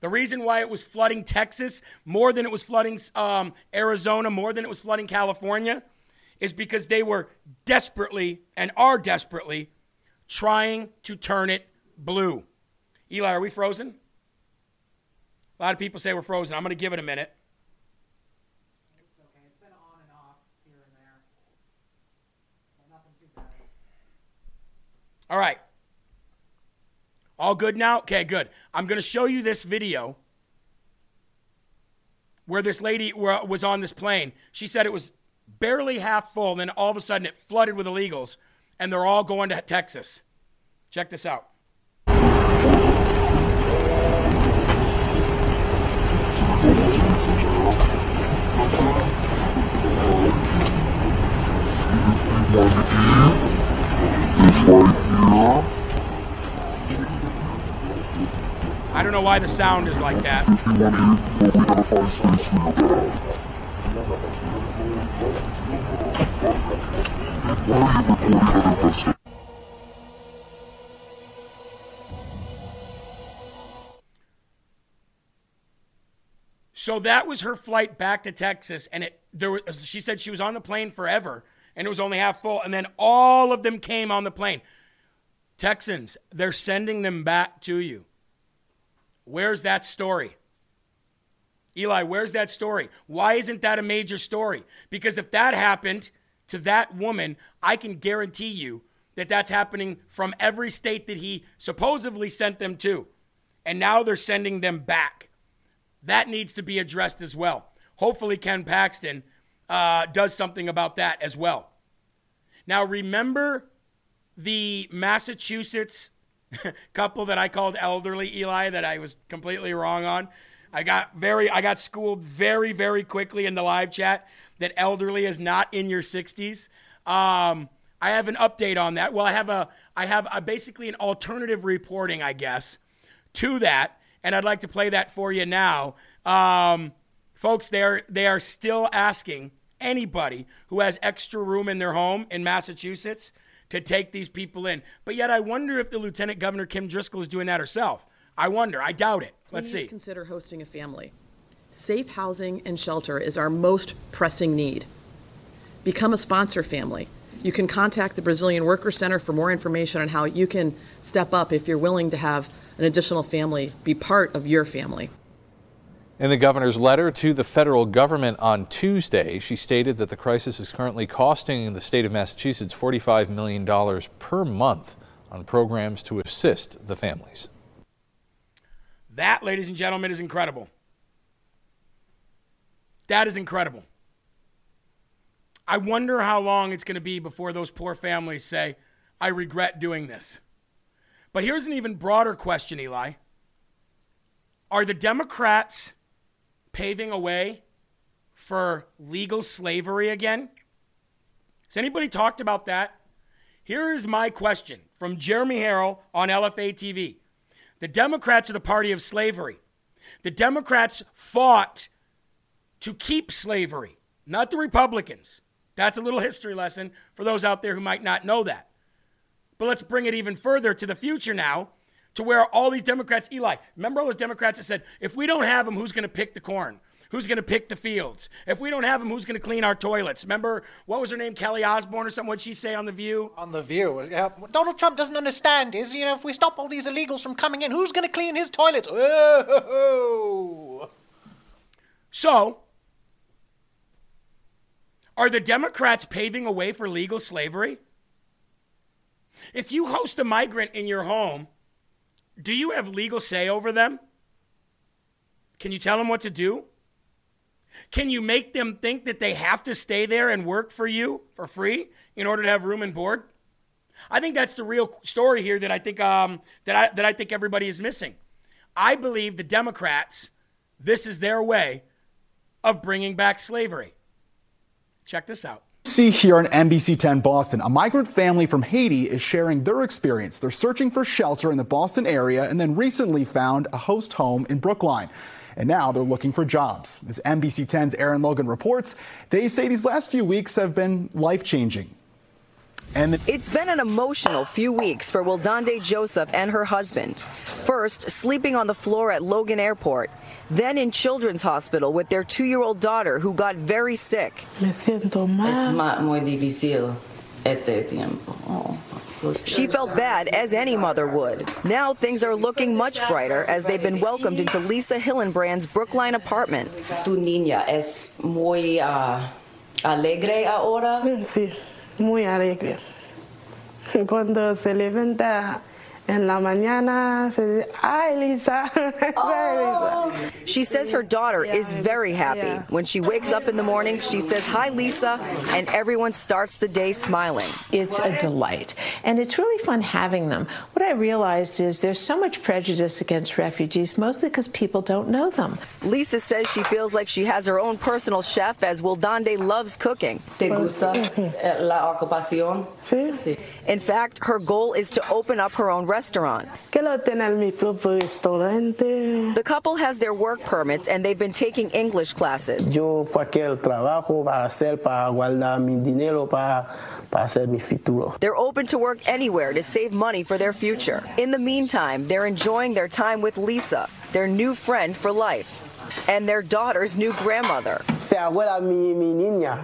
Speaker 1: the reason why it was flooding Texas more than it was flooding um, Arizona, more than it was flooding California, is because they were desperately and are desperately trying to turn it blue. Eli, are we frozen? A lot of people say we're frozen. I'm going to give it a minute. All right. All good now? Okay, good. I'm going to show you this video where this lady was on this plane. She said it was barely half full, and then all of a sudden it flooded with illegals, and they're all going to Texas. Check this out. I don't know why the sound is like that. So that was her flight back to Texas, and it there was, she said she was on the plane forever, and it was only half full, and then all of them came on the plane. Texans, they're sending them back to you. Where's that story? Eli, where's that story? Why isn't that a major story? Because if that happened to that woman, I can guarantee you that that's happening from every state that he supposedly sent them to. And now they're sending them back. That needs to be addressed as well. Hopefully, Ken Paxton uh, does something about that as well. Now, remember the Massachusetts *laughs* couple that I called elderly Eli that I was completely wrong on? I got very I got schooled very very quickly in the live chat that elderly is not in your 60s. Um, I have an update on that. Well, I have a I have a, basically an alternative reporting, I guess, to that, and I'd like to play that for you now. Um, folks, they are they are still asking anybody who has extra room in their home in Massachusetts to take these people in. But yet, I wonder if the Lieutenant Governor Kim Driscoll is doing that herself. I wonder. I doubt it. Let's see.
Speaker 15: consider hosting a family. Safe housing and shelter is our most pressing need. Become a sponsor family. You can contact the Brazilian Worker Center for more information on how you can step up if you're willing to have an additional family be part of your family.
Speaker 16: In the governor's letter to the federal government on Tuesday, she stated that the crisis is currently costing the state of Massachusetts $45 million per month on programs to assist the families.
Speaker 1: That, ladies and gentlemen, is incredible. That is incredible. I wonder how long it's going to be before those poor families say, I regret doing this. But here's an even broader question, Eli. Are the Democrats paving a way for legal slavery again? Has anybody talked about that? Here is my question from Jeremy Harrell on LFA TV. The Democrats are the party of slavery. The Democrats fought to keep slavery, not the Republicans. That's a little history lesson for those out there who might not know that. But let's bring it even further to the future now, to where all these Democrats, Eli, remember all those Democrats that said, if we don't have them, who's going to pick the corn? Who's going to pick the fields? If we don't have them, who's going to clean our toilets? Remember, what was her name? Kelly Osbourne or something? What'd she say on The View?
Speaker 2: On The View. Uh, Donald Trump doesn't understand is, you know, if we stop all these illegals from coming in, who's going to clean his toilets? Oh.
Speaker 1: So, are the Democrats paving a way for legal slavery? If you host a migrant in your home, do you have legal say over them? Can you tell them what to do? Can you make them think that they have to stay there and work for you for free in order to have room and board? I think that's the real story here that I think um, that I that I think everybody is missing. I believe the Democrats, this is their way of bringing back slavery. Check this out.
Speaker 17: See here on NBC 10 Boston, a migrant family from Haiti is sharing their experience. They're searching for shelter in the Boston area and then recently found a host home in Brookline. and now they're looking for jobs. As NBC 10's Aaron Logan reports, they say these last few weeks have been life changing.
Speaker 18: And it's been an emotional few weeks for Wildande Joseph and her husband. First, sleeping on the floor at Logan Airport, then in Children's Hospital with their two year old daughter who got very sick.
Speaker 19: Me siento mal. Es muy difícil este tiempo. Oh.
Speaker 18: She felt bad, as any mother would. Now things are looking much brighter as they've been welcomed into Lisa Hillenbrand's Brookline apartment.
Speaker 19: Tu niña es muy uh, alegre ahora.
Speaker 20: Sí, muy alegre. Cuando se levanta En la mañana se dice, ay, Lisa. *laughs*
Speaker 18: Oh. She says her daughter is very happy. When she wakes up in the morning, she says, hi, Lisa, and everyone starts the day smiling.
Speaker 21: It's a delight. And it's really fun having them. What I realized is there's so much prejudice against refugees, mostly because people don't know them.
Speaker 18: Lisa says she feels like she has her own personal chef as Wildande loves cooking.
Speaker 19: ¿Te gusta eh, la ocupación?
Speaker 21: Sí.
Speaker 18: In fact, her goal is to open up her own restaurant restaurant. The couple has their work permits and they've been taking English classes.
Speaker 22: Yo cualquier trabajo va hacer para guardar mi dinero para para hacer mi futuro.
Speaker 18: They're open to work anywhere to save money for their future. In the meantime, they're enjoying their time with Lisa, their new friend for life and their daughter's new grandmother.
Speaker 22: Se abuela mi, mi niña.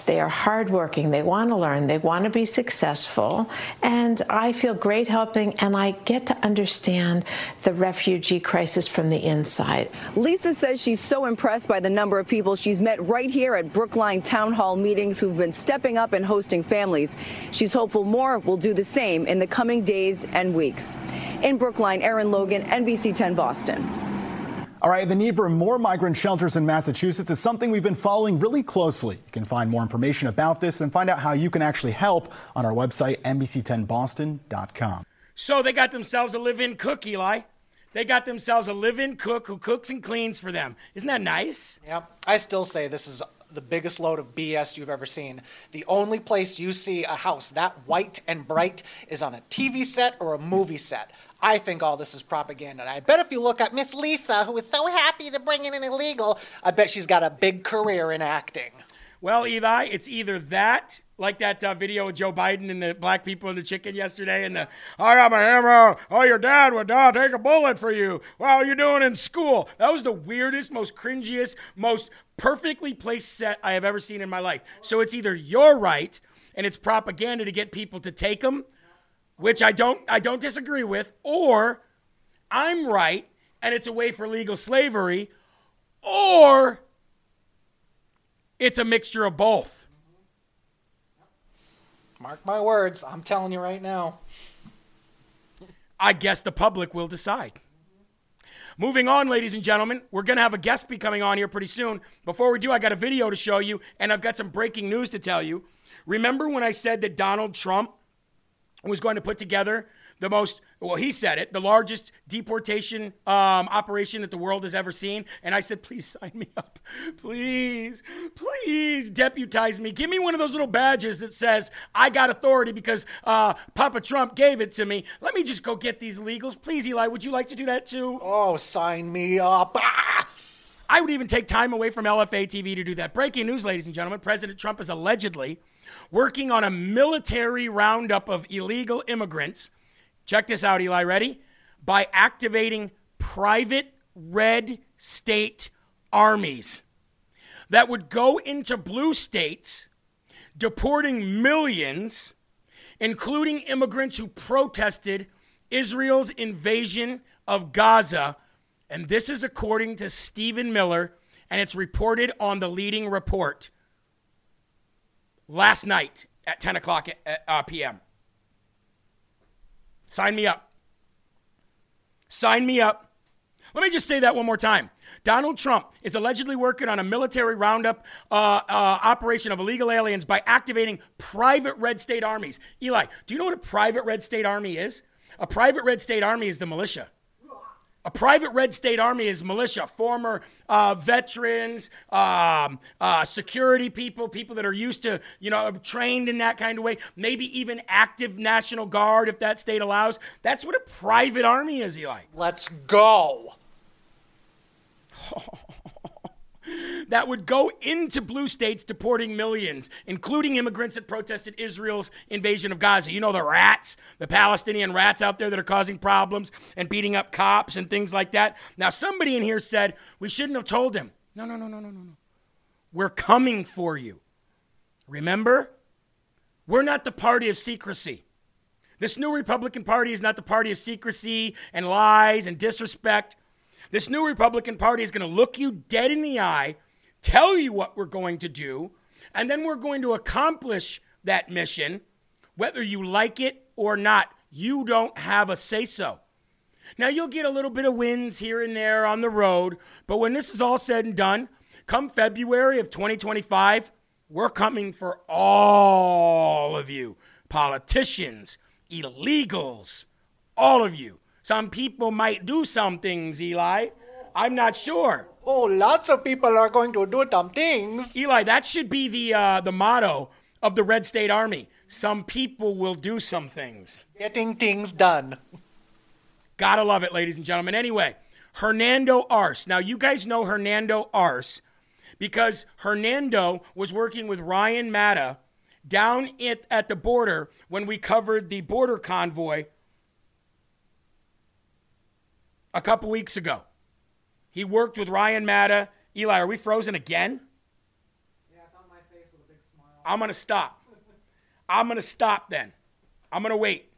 Speaker 22: *laughs*
Speaker 21: They are hardworking. They want to learn. They want to be successful. And I feel great helping, and I get to understand the refugee crisis from the inside.
Speaker 18: Lisa says she's so impressed by the number of people she's met right here at Brookline Town Hall meetings who've been stepping up and hosting families. She's hopeful more will do the same in the coming days and weeks. In Brookline, Aaron Logan, NBC 10 Boston.
Speaker 17: All right, the need for more migrant shelters in Massachusetts is something we've been following really closely. You can find more information about this and find out how you can actually help on our website, NBC10Boston.com.
Speaker 1: So they got themselves a live in cook, Eli. They got themselves a live in cook who cooks and cleans for them. Isn't that nice?
Speaker 2: Yeah, I still say this is the biggest load of BS you've ever seen. The only place you see a house that white and bright is on a TV set or a movie set. I think all this is propaganda. And I bet if you look at Miss Lisa, who is so happy to bring in an illegal, I bet she's got a big career in acting.
Speaker 1: Well, Eli, it's either that, like that uh, video of Joe Biden and the black people and the chicken yesterday, and the I got my hammer. Oh, your dad would uh, take a bullet for you. Well, you doing in school? That was the weirdest, most cringiest, most perfectly placed set I have ever seen in my life. So it's either you're right and it's propaganda to get people to take them, which I don't I don't disagree with, or I'm right and it's a way for legal slavery, or it's a mixture of both.
Speaker 2: Mark my words, I'm telling you right now.
Speaker 1: I guess the public will decide. Moving on, ladies and gentlemen, we're going to have a guest be coming on here pretty soon. Before we do, I got a video to show you, and I've got some breaking news to tell you. Remember when I said that Donald Trump was going to put together the most, well, he said it, the largest deportation um, operation that the world has ever seen. And I said, please sign me up. Please, please deputize me. Give me one of those little badges that says I got authority because uh, Papa Trump gave it to me. Let me just go get these legals. Please, Eli, would you like to do that too?
Speaker 2: Oh, sign me up. Ah!
Speaker 1: I would even take time away from LFA TV to do that. Breaking news, ladies and gentlemen President Trump is allegedly working on a military roundup of illegal immigrants. Check this out, Eli. Ready? By activating private red state armies that would go into blue states, deporting millions, including immigrants who protested Israel's invasion of Gaza. And this is according to Stephen Miller, and it's reported on the leading report last night at 10 o'clock at, uh, p.m. Sign me up. Sign me up. Let me just say that one more time. Donald Trump is allegedly working on a military roundup uh, uh, operation of illegal aliens by activating private red state armies. Eli, do you know what a private red state army is? A private red state army is the militia. A private red state army is militia, former uh, veterans, um, uh, security people, people that are used to, you know, trained in that kind of way, maybe even active National Guard if that state allows. That's what a private army is, Eli.
Speaker 2: Let's go. *laughs*
Speaker 1: that would go into blue states deporting millions, including immigrants that protested Israel's invasion of Gaza. You know, the rats, the Palestinian rats out there that are causing problems and beating up cops and things like that. Now, somebody in here said we shouldn't have told him. No, no, no, no, no, no, no. We're coming for you. Remember? We're not the party of secrecy. This new Republican Party is not the party of secrecy and lies and disrespect. This new Republican Party is going to look you dead in the eye, tell you what we're going to do, and then we're going to accomplish that mission, whether you like it or not. You don't have a say so. Now, you'll get a little bit of wins here and there on the road, but when this is all said and done, come February of 2025, we're coming for all of you politicians, illegals, all of you. Some people might do some things, Eli. I'm not sure.
Speaker 2: Oh, lots of people are going to do some things.
Speaker 1: Eli, that should be the uh, the motto of the Red State Army. Some people will do some things.
Speaker 2: Getting things done.
Speaker 1: Gotta love it, ladies and gentlemen. Anyway, Hernando Arce. Now, you guys know Hernando Arce because Hernando was working with Ryan Matta down at, at the border when we covered the border convoy a couple weeks ago. He worked with Ryan Matta. Eli, are we frozen again?
Speaker 2: Yeah, it's on my face with a big smile.
Speaker 1: I'm going to stop. I'm going to stop then. I'm going to wait.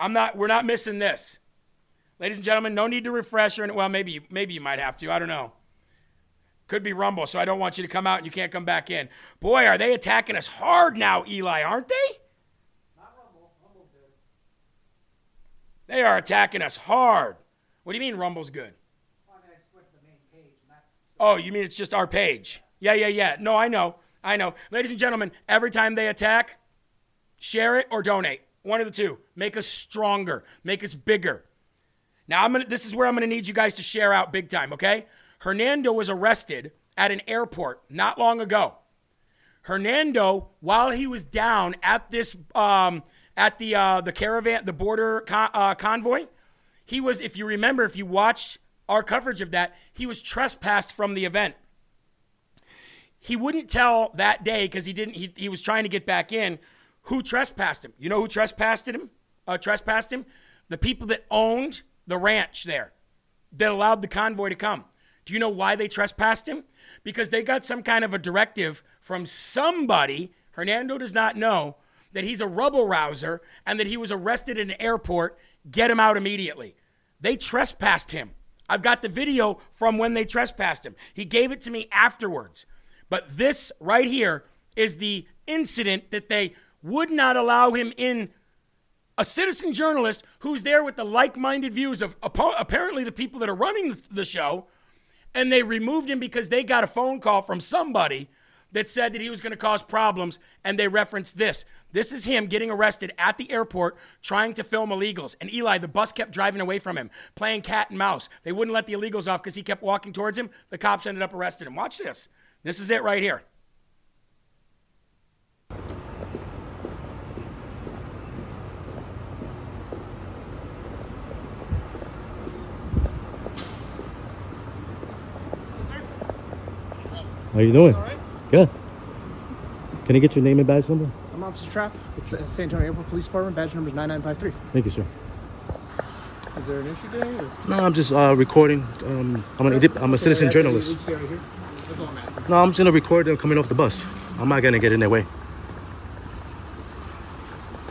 Speaker 1: I'm not we're not missing this. Ladies and gentlemen, no need to refresh or well maybe maybe you might have to. I don't know. Could be Rumble, so I don't want you to come out and you can't come back in. Boy, are they attacking us hard now, Eli, aren't they?
Speaker 2: Not Rumble. Rumble good.
Speaker 1: They are attacking us hard. What do you mean Rumble's good? Oh, you mean it's just our page? Yeah, yeah, yeah. No, I know. I know. Ladies and gentlemen, every time they attack, share it or donate. One of the two. Make us stronger. Make us bigger. Now, I'm gonna, this is where I'm going to need you guys to share out big time, okay? Hernando was arrested at an airport not long ago. Hernando, while he was down at this, um, at the uh, the caravan, the border uh, convoy, he was, if you remember, if you watched our coverage of that, he was trespassed from the event. He wouldn't tell that day because he didn't. He, he was trying to get back in. Who trespassed him? You know who trespassed him? Uh, trespassed him? The people that owned the ranch there, that allowed the convoy to come. Do you know why they trespassed him? Because they got some kind of a directive from somebody. Hernando does not know that he's a rubble rouser and that he was arrested in an airport. Get him out immediately. They trespassed him. I've got the video from when they trespassed him. He gave it to me afterwards. But this right here is the incident that they would not allow him in. A citizen journalist who's there with the like minded views of apparently the people that are running the show, and they removed him because they got a phone call from somebody that said that he was going to cause problems, and they referenced this. This is him getting arrested at the airport trying to film illegals. And Eli, the bus kept driving away from him, playing cat and mouse. They wouldn't let the illegals off because he kept walking towards him. The cops ended up arresting him. Watch this. This is it right here.
Speaker 23: How you doing? Good. Can I get your name and badge number?
Speaker 24: I'm Officer Trapp. It's uh, San Antonio Airport Police Department. Badge number is 9953.
Speaker 23: Thank you, sir.
Speaker 24: Is there an issue today? Or?
Speaker 23: No, I'm just uh, recording. Um, I'm, an, I'm a citizen
Speaker 24: Okay,
Speaker 23: journalist.
Speaker 24: that's here. That's all I'm.
Speaker 23: No, I'm just gonna record them coming off the bus. I'm not gonna get in their way.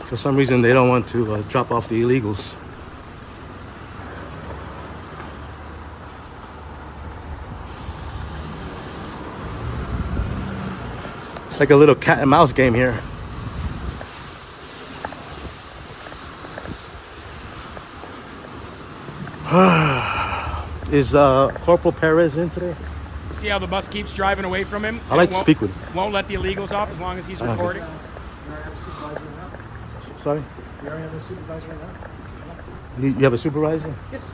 Speaker 23: For some reason, they don't want to uh, drop off the illegals. It's like a little cat and mouse game here. *sighs* Is uh, Corporal Perez in today?
Speaker 1: See how the bus keeps driving away from him?
Speaker 23: I'd like to
Speaker 1: won't-
Speaker 23: speak with him.
Speaker 1: Won't let the illegals off as long as he's
Speaker 23: Okay.
Speaker 1: recording.
Speaker 24: We already have a supervisor now.
Speaker 23: Sorry?
Speaker 24: We already have a supervisor right now.
Speaker 23: You you have a supervisor?
Speaker 24: Yes.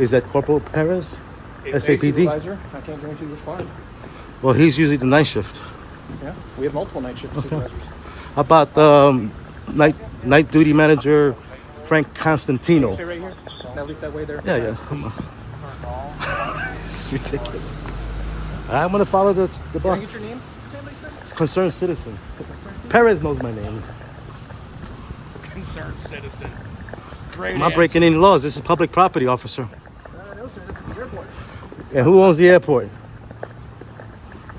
Speaker 23: Is that Corporal Perez?
Speaker 24: It's a
Speaker 23: SAPD?
Speaker 24: supervisor. I can't guarantee which one.
Speaker 23: Well, he's usually the night shift.
Speaker 24: Yeah, we have multiple night shift supervisors.
Speaker 23: How about um, night night duty manager Frank Constantino?
Speaker 24: Okay, right here. At least that way there.
Speaker 23: Yeah, yeah. Come on. *laughs*
Speaker 25: It's ridiculous. I'm gonna follow the the
Speaker 24: Can I
Speaker 25: bus.
Speaker 24: get your name?
Speaker 25: It's concerned citizen. Perez knows my name.
Speaker 1: Concerned citizen. Great
Speaker 25: I'm not
Speaker 1: answer.
Speaker 25: breaking any laws. This is public property, officer.
Speaker 24: Uh, no, sir. This is the airport.
Speaker 25: And who owns the airport?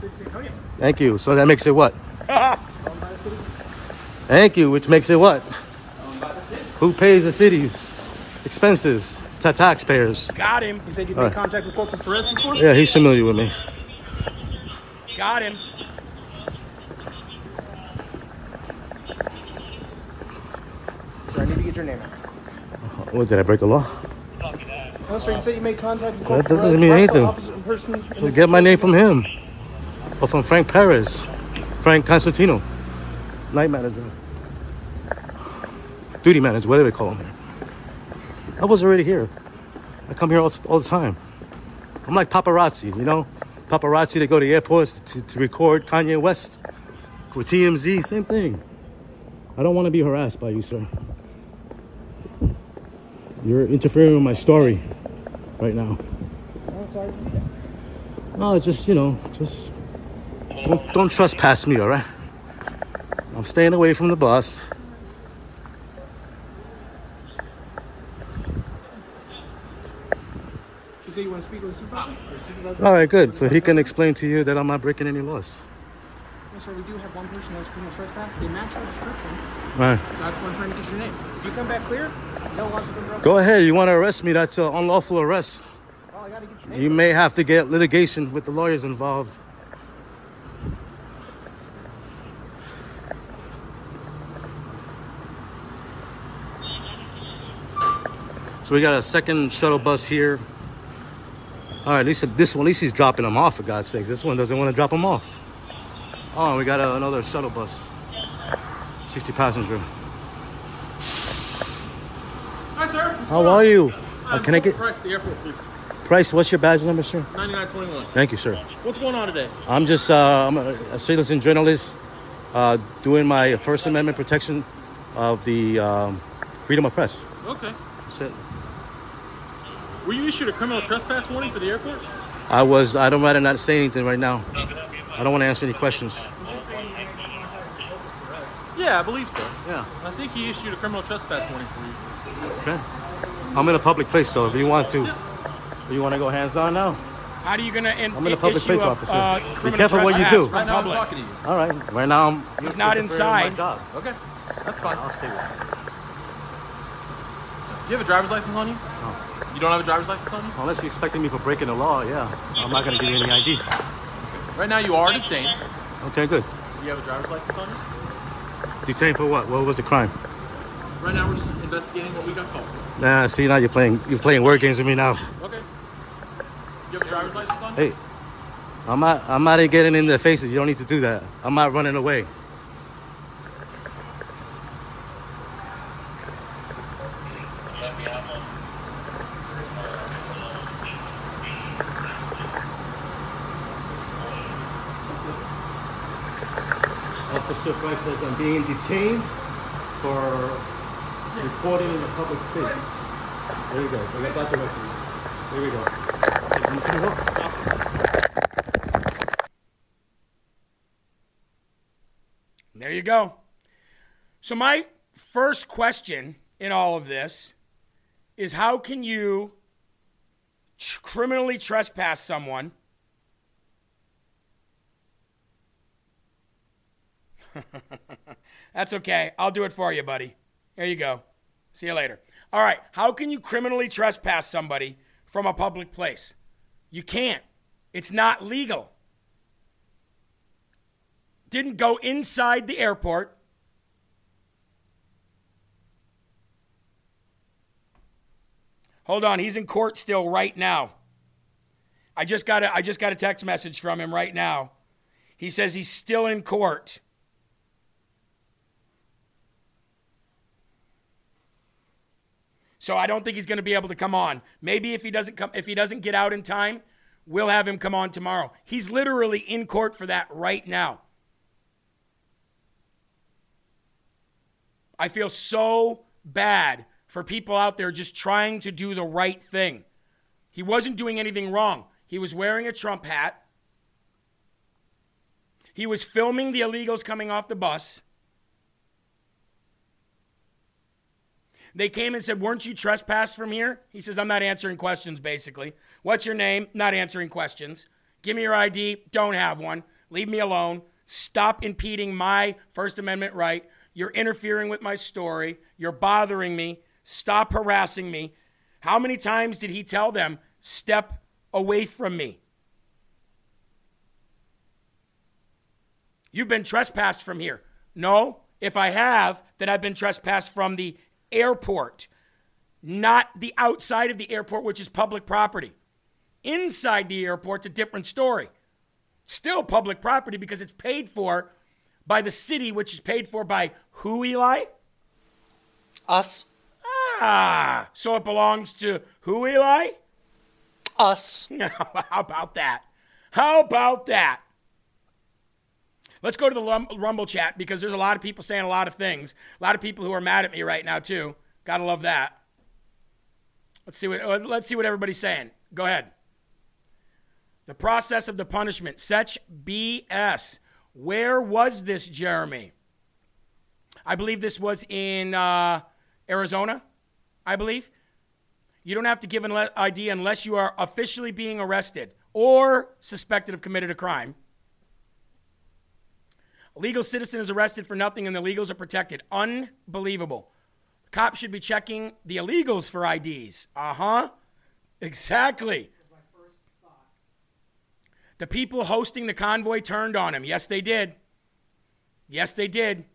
Speaker 24: City of San Antonio.
Speaker 25: Thank you. So that makes it what? Thank you, which makes it what? Who pays the city's expenses? To taxpayers.
Speaker 1: Got him.
Speaker 24: You said you
Speaker 25: All
Speaker 24: made
Speaker 25: right.
Speaker 24: contact with Corporal Perez before?
Speaker 25: Yeah, he's familiar with me.
Speaker 1: Got him.
Speaker 24: Sir, I need to get your name.
Speaker 25: What oh, did I break a law?
Speaker 24: No, sir. You said you made contact with
Speaker 25: That doesn't
Speaker 24: Perez.
Speaker 25: mean anything.
Speaker 24: opposite person in
Speaker 25: So
Speaker 24: this
Speaker 25: get my name from him. Or from Frank Perez. Frank Constantino. Night manager. Duty manager, whatever they call him. I was already here. I come here all, all the time. I'm like paparazzi, you know? Paparazzi, they go to airports to, to record Kanye West for TMZ, same thing. I don't want to be harassed by you, sir. You're interfering with my story right now.
Speaker 24: Oh, sorry.
Speaker 25: No, it's just you know, just don't don't trespass me, all right? I'm staying away from the bus.
Speaker 24: You say you want to speak with the supervisor?
Speaker 25: All right, good. So he can explain to you that I'm not breaking any laws.
Speaker 24: Sir. We do have one person that's criminal trespass. They match your description.
Speaker 25: Right.
Speaker 24: That's why I'm trying to get your name. If you come back clear, no loss of interruption.
Speaker 25: Go ahead. You want to arrest me? That's an unlawful arrest.
Speaker 24: I gotta get your name.
Speaker 25: You may have to get litigation with the lawyers involved. So we got a second shuttle bus here. All right, at least this one, at least he's dropping them off for God's sakes. This one doesn't want to drop them off. Oh, we got a, another shuttle bus, 60 passenger.
Speaker 24: Hi, sir. What's
Speaker 25: How
Speaker 24: on?
Speaker 25: are you?
Speaker 24: I'm
Speaker 25: Uh, can I get
Speaker 24: Price, the airport police.
Speaker 25: price? What's your badge number, sir?
Speaker 24: 9921.
Speaker 25: Thank you, sir.
Speaker 24: What's going on today?
Speaker 25: I'm just uh, I'm a, a citizen journalist uh, doing my First Amendment protection of the um, freedom of press.
Speaker 24: Okay.
Speaker 25: That's it.
Speaker 24: Were you issued a criminal trespass warning for the airport?
Speaker 25: I was. I don't rather not say anything right now. I don't want to answer any questions.
Speaker 24: Yeah, I believe so.
Speaker 25: Yeah.
Speaker 24: I think he issued a criminal trespass warning for you.
Speaker 25: Okay. I'm in a public place, so if you want to, you want to go hands on now.
Speaker 1: How are you gonna in,
Speaker 25: I'm in a public place,
Speaker 1: a,
Speaker 25: officer.
Speaker 1: Uh,
Speaker 25: Be
Speaker 1: criminal
Speaker 25: careful what you do. Right
Speaker 24: now I'm
Speaker 1: public?
Speaker 24: talking to you.
Speaker 25: All right. Right now, I'm.
Speaker 1: He's not
Speaker 25: interfering with my
Speaker 1: inside.
Speaker 25: job.
Speaker 24: Okay. That's fine.
Speaker 25: I'll stay with
Speaker 24: You have a driver's license on you? You don't have a driver's license on you?
Speaker 25: Unless you're expecting me for breaking the law, yeah. I'm not going to give you any ID.
Speaker 24: Right now you are detained.
Speaker 25: Okay, good.
Speaker 24: Do you have a driver's license on you?
Speaker 25: Detained for what? What was the crime?
Speaker 24: Right now we're just investigating what we got called.
Speaker 25: Nah, see now you're playing you're playing word games with me now.
Speaker 24: Okay. You have a driver's license on you?
Speaker 25: Hey, I'm not I'm not getting in their faces. You don't need to do that. I'm not running away. Price says I'm being detained for reporting in a public space. There you go. There we go.
Speaker 1: There you go. So, my first question in all of this is how can you criminally trespass someone? *laughs* That's okay. I'll do it for you, buddy. There you go. See you later. All right. How can you criminally trespass somebody from a public place? You can't. It's not legal. Didn't go inside the airport. Hold on, he's in court still right now. I just got a, I just got a text message from him right now. He says he's still in court. So I don't think he's going to be able to come on. Maybe if he doesn't come if he doesn't get out in time, we'll have him come on tomorrow. He's literally in court for that right now. I feel so bad for people out there just trying to do the right thing. He wasn't doing anything wrong. He was wearing a Trump hat. He was filming the illegals coming off the bus. They came and said, Weren't you trespassed from here? He says, I'm not answering questions, basically. What's your name? Not answering questions. Give me your ID. Don't have one. Leave me alone. Stop impeding my First Amendment right. You're interfering with my story. You're bothering me. Stop harassing me. How many times did he tell them, Step away from me? You've been trespassed from here. No, if I have, then I've been trespassed from the airport, not the outside of the airport, which is public property. Inside the airport's a different story. Still public property because it's paid for by the city, which is paid for by who, Eli?
Speaker 2: Us.
Speaker 1: Ah, so it belongs to who, Eli?
Speaker 2: Us. *laughs*
Speaker 1: How about that? How about that? Let's go to the Rumble chat because there's a lot of people saying a lot of things. A lot of people who are mad at me right now too. Gotta love that. Let's see what uh, let's see what everybody's saying. Go ahead. The process of the punishment, such BS. Where was this, Jeremy? I believe this was in uh, Arizona. I believe. You don't have to give an ID unless you are officially being arrested or suspected of committed a crime. Legal citizen is arrested for nothing and the illegals are protected. Unbelievable. Cops should be checking the illegals for IDs. Uh huh. Exactly. The people hosting the convoy turned on him. Yes, they did. Yes, they did.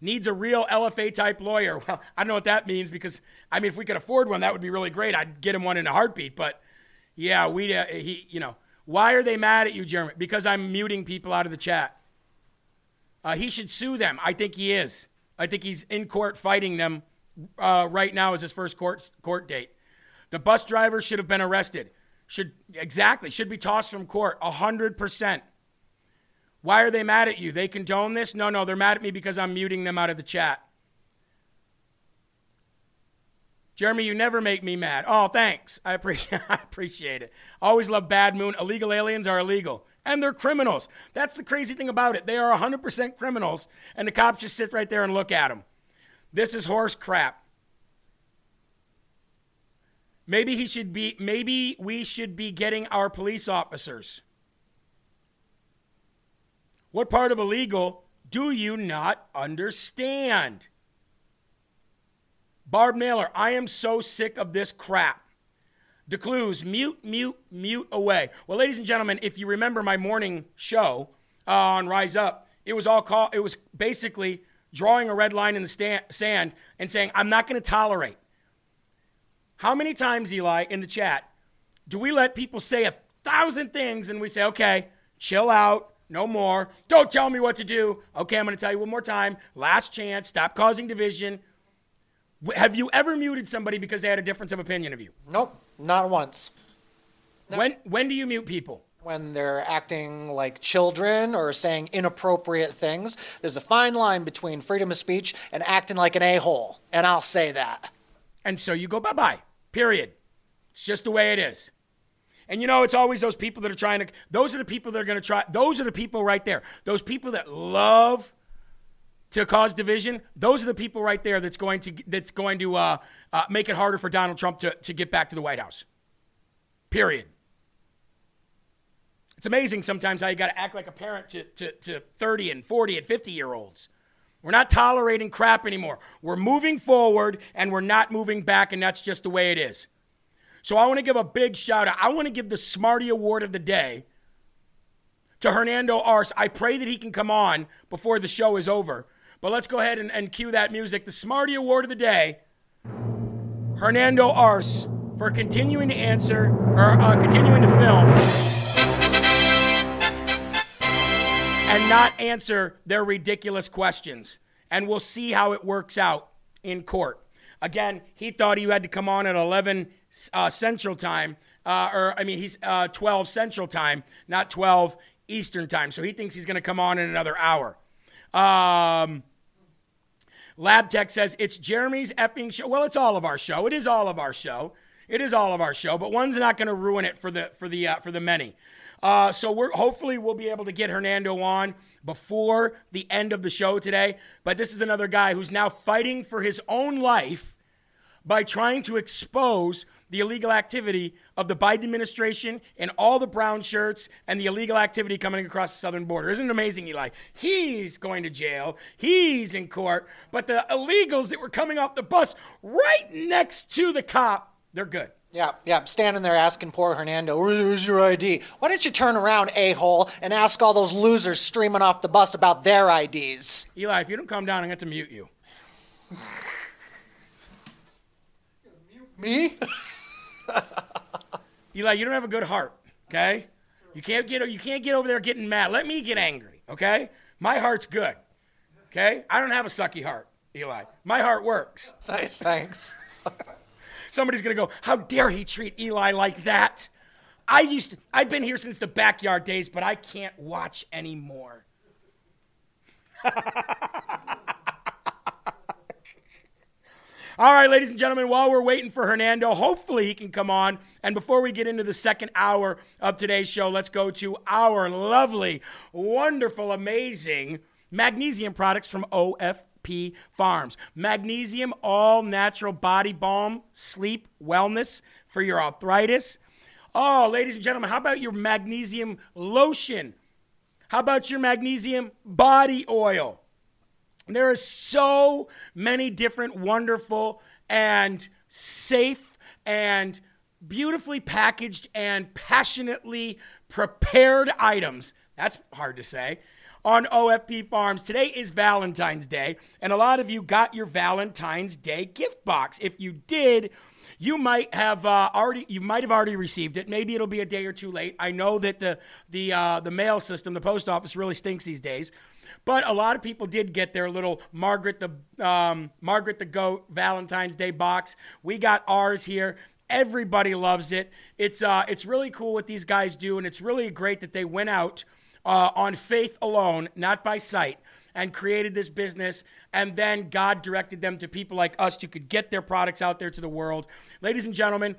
Speaker 1: Needs a real LFA type lawyer. *laughs* Well, I don't know what that means because, I mean, if we could afford one, that would be really great. I'd get him one in a heartbeat. But yeah, we, uh, he, you know, why are they mad at you, Jeremy? Because I'm muting people out of the chat. Uh, he should sue them. I think he is. I think he's in court fighting them uh, right now as his first court court date. The bus driver should have been arrested. Should exactly should be tossed from court. hundred percent. Why are they mad at you? They condone this? No, no, they're mad at me because I'm muting them out of the chat. Jeremy, you never make me mad. Oh, thanks. I appreciate *laughs* I appreciate it. Always love Bad Moon. Illegal aliens are illegal and they're criminals. That's the crazy thing about it. They are 100% criminals, and the cops just sit right there and look at them. This is horse crap. Maybe he should be maybe we should be getting our police officers. What part of illegal do you not understand? Barb Naylor, I am so sick of this crap. DeCluse, mute, mute, mute away. Well, ladies and gentlemen, if you remember my morning show uh, on Rise Up, it was all call, it was basically drawing a red line in the stand, sand and saying, I'm not going to tolerate. How many times, Eli, in the chat, do we let people say a thousand things and we say, okay, chill out, no more, don't tell me what to do. Okay, I'm going to tell you one more time. Last chance, stop causing division. Have you ever muted somebody because they had a difference of opinion of you?
Speaker 2: Nope. Not once.
Speaker 1: When when do you mute people?
Speaker 2: When they're acting like children or saying inappropriate things. There's a fine line between freedom of speech and acting like an a-hole, and I'll say that.
Speaker 1: And so you go bye-bye. Period. It's just the way it is. And you know, it's always those people that are trying to, those are the people that are going to try, those are the people right there. Those people that love to cause division, those are the people right there that's going to that's going to uh, uh, make it harder for Donald Trump to, to get back to the White House. Period. It's amazing sometimes how you got to act like a parent to, to, to 30 and 40 and 50 year olds. We're not tolerating crap anymore. We're moving forward and we're not moving back, and that's just the way it is. So I want to give a big shout out. I want to give the Smarty Award of the day to Hernando Arce. I pray that he can come on before the show is over but let's go ahead and, and cue that music. The Smarty Award of the day, Hernando Arce, for continuing to answer, or uh, continuing to film, and not answer their ridiculous questions. And we'll see how it works out in court. Again, he thought he had to come on at 11 uh, Central Time, uh, or I mean, he's uh, 12 Central Time, not 12 Eastern Time. So he thinks he's going to come on in another hour. Um, Lab Tech says it's Jeremy's effing show. Well, it's all of our show. It is all of our show. It is all of our show, but one's not going to ruin it for the for the uh, for the many. Uh, so we're hopefully we'll be able to get Hernando on before the end of the show today. But this is another guy who's now fighting for his own life by trying to expose the illegal activity of the Biden administration and all the brown shirts and the illegal activity coming across the southern border. Isn't it amazing, Eli? He's going to jail, he's in court, but the illegals that were coming off the bus right next to the cop, they're good.
Speaker 2: Yeah, yeah, standing there asking poor Hernando, where's your ID? Why don't you turn around, a hole, and ask all those losers streaming off the bus about their IDs?
Speaker 1: Eli, if you don't calm down, I'm going to mute you. *laughs*
Speaker 2: Me? *laughs* *laughs*
Speaker 1: Eli, you don't have a good heart, okay? You can't get you can't get over there getting mad. Let me get angry, okay? My heart's good. Okay? I don't have a sucky heart, Eli. My heart works.
Speaker 2: Nice, thanks. *laughs*
Speaker 1: Somebody's gonna go, how dare he treat Eli like that? I used to, I've been here since the backyard days, but I can't watch anymore. *laughs* All right, ladies and gentlemen, while we're waiting for Hernando, hopefully he can come on. And before we get into the second hour of today's show, let's go to our lovely, wonderful, amazing magnesium products from OFP Farms. Magnesium all natural body balm, sleep, wellness for your arthritis. Oh, ladies and gentlemen, how about your magnesium lotion? How about your magnesium body oil? There are so many different wonderful and safe and beautifully packaged and passionately prepared items. That's hard to say. On OFP Farms. Today is Valentine's Day, and a lot of you got your Valentine's Day gift box. If you did, you might have uh, already you might have already received it. Maybe it'll be a day or two late. I know that the the uh, the mail system, the post office, really stinks these days. But a lot of people did get their little Margaret the um, Margaret the Goat Valentine's Day box. We got ours here. Everybody loves it. It's uh, it's really cool what these guys do, and it's really great that they went out uh, on faith alone, not by sight, and created this business. And then God directed them to people like us who could get their products out there to the world. Ladies and gentlemen,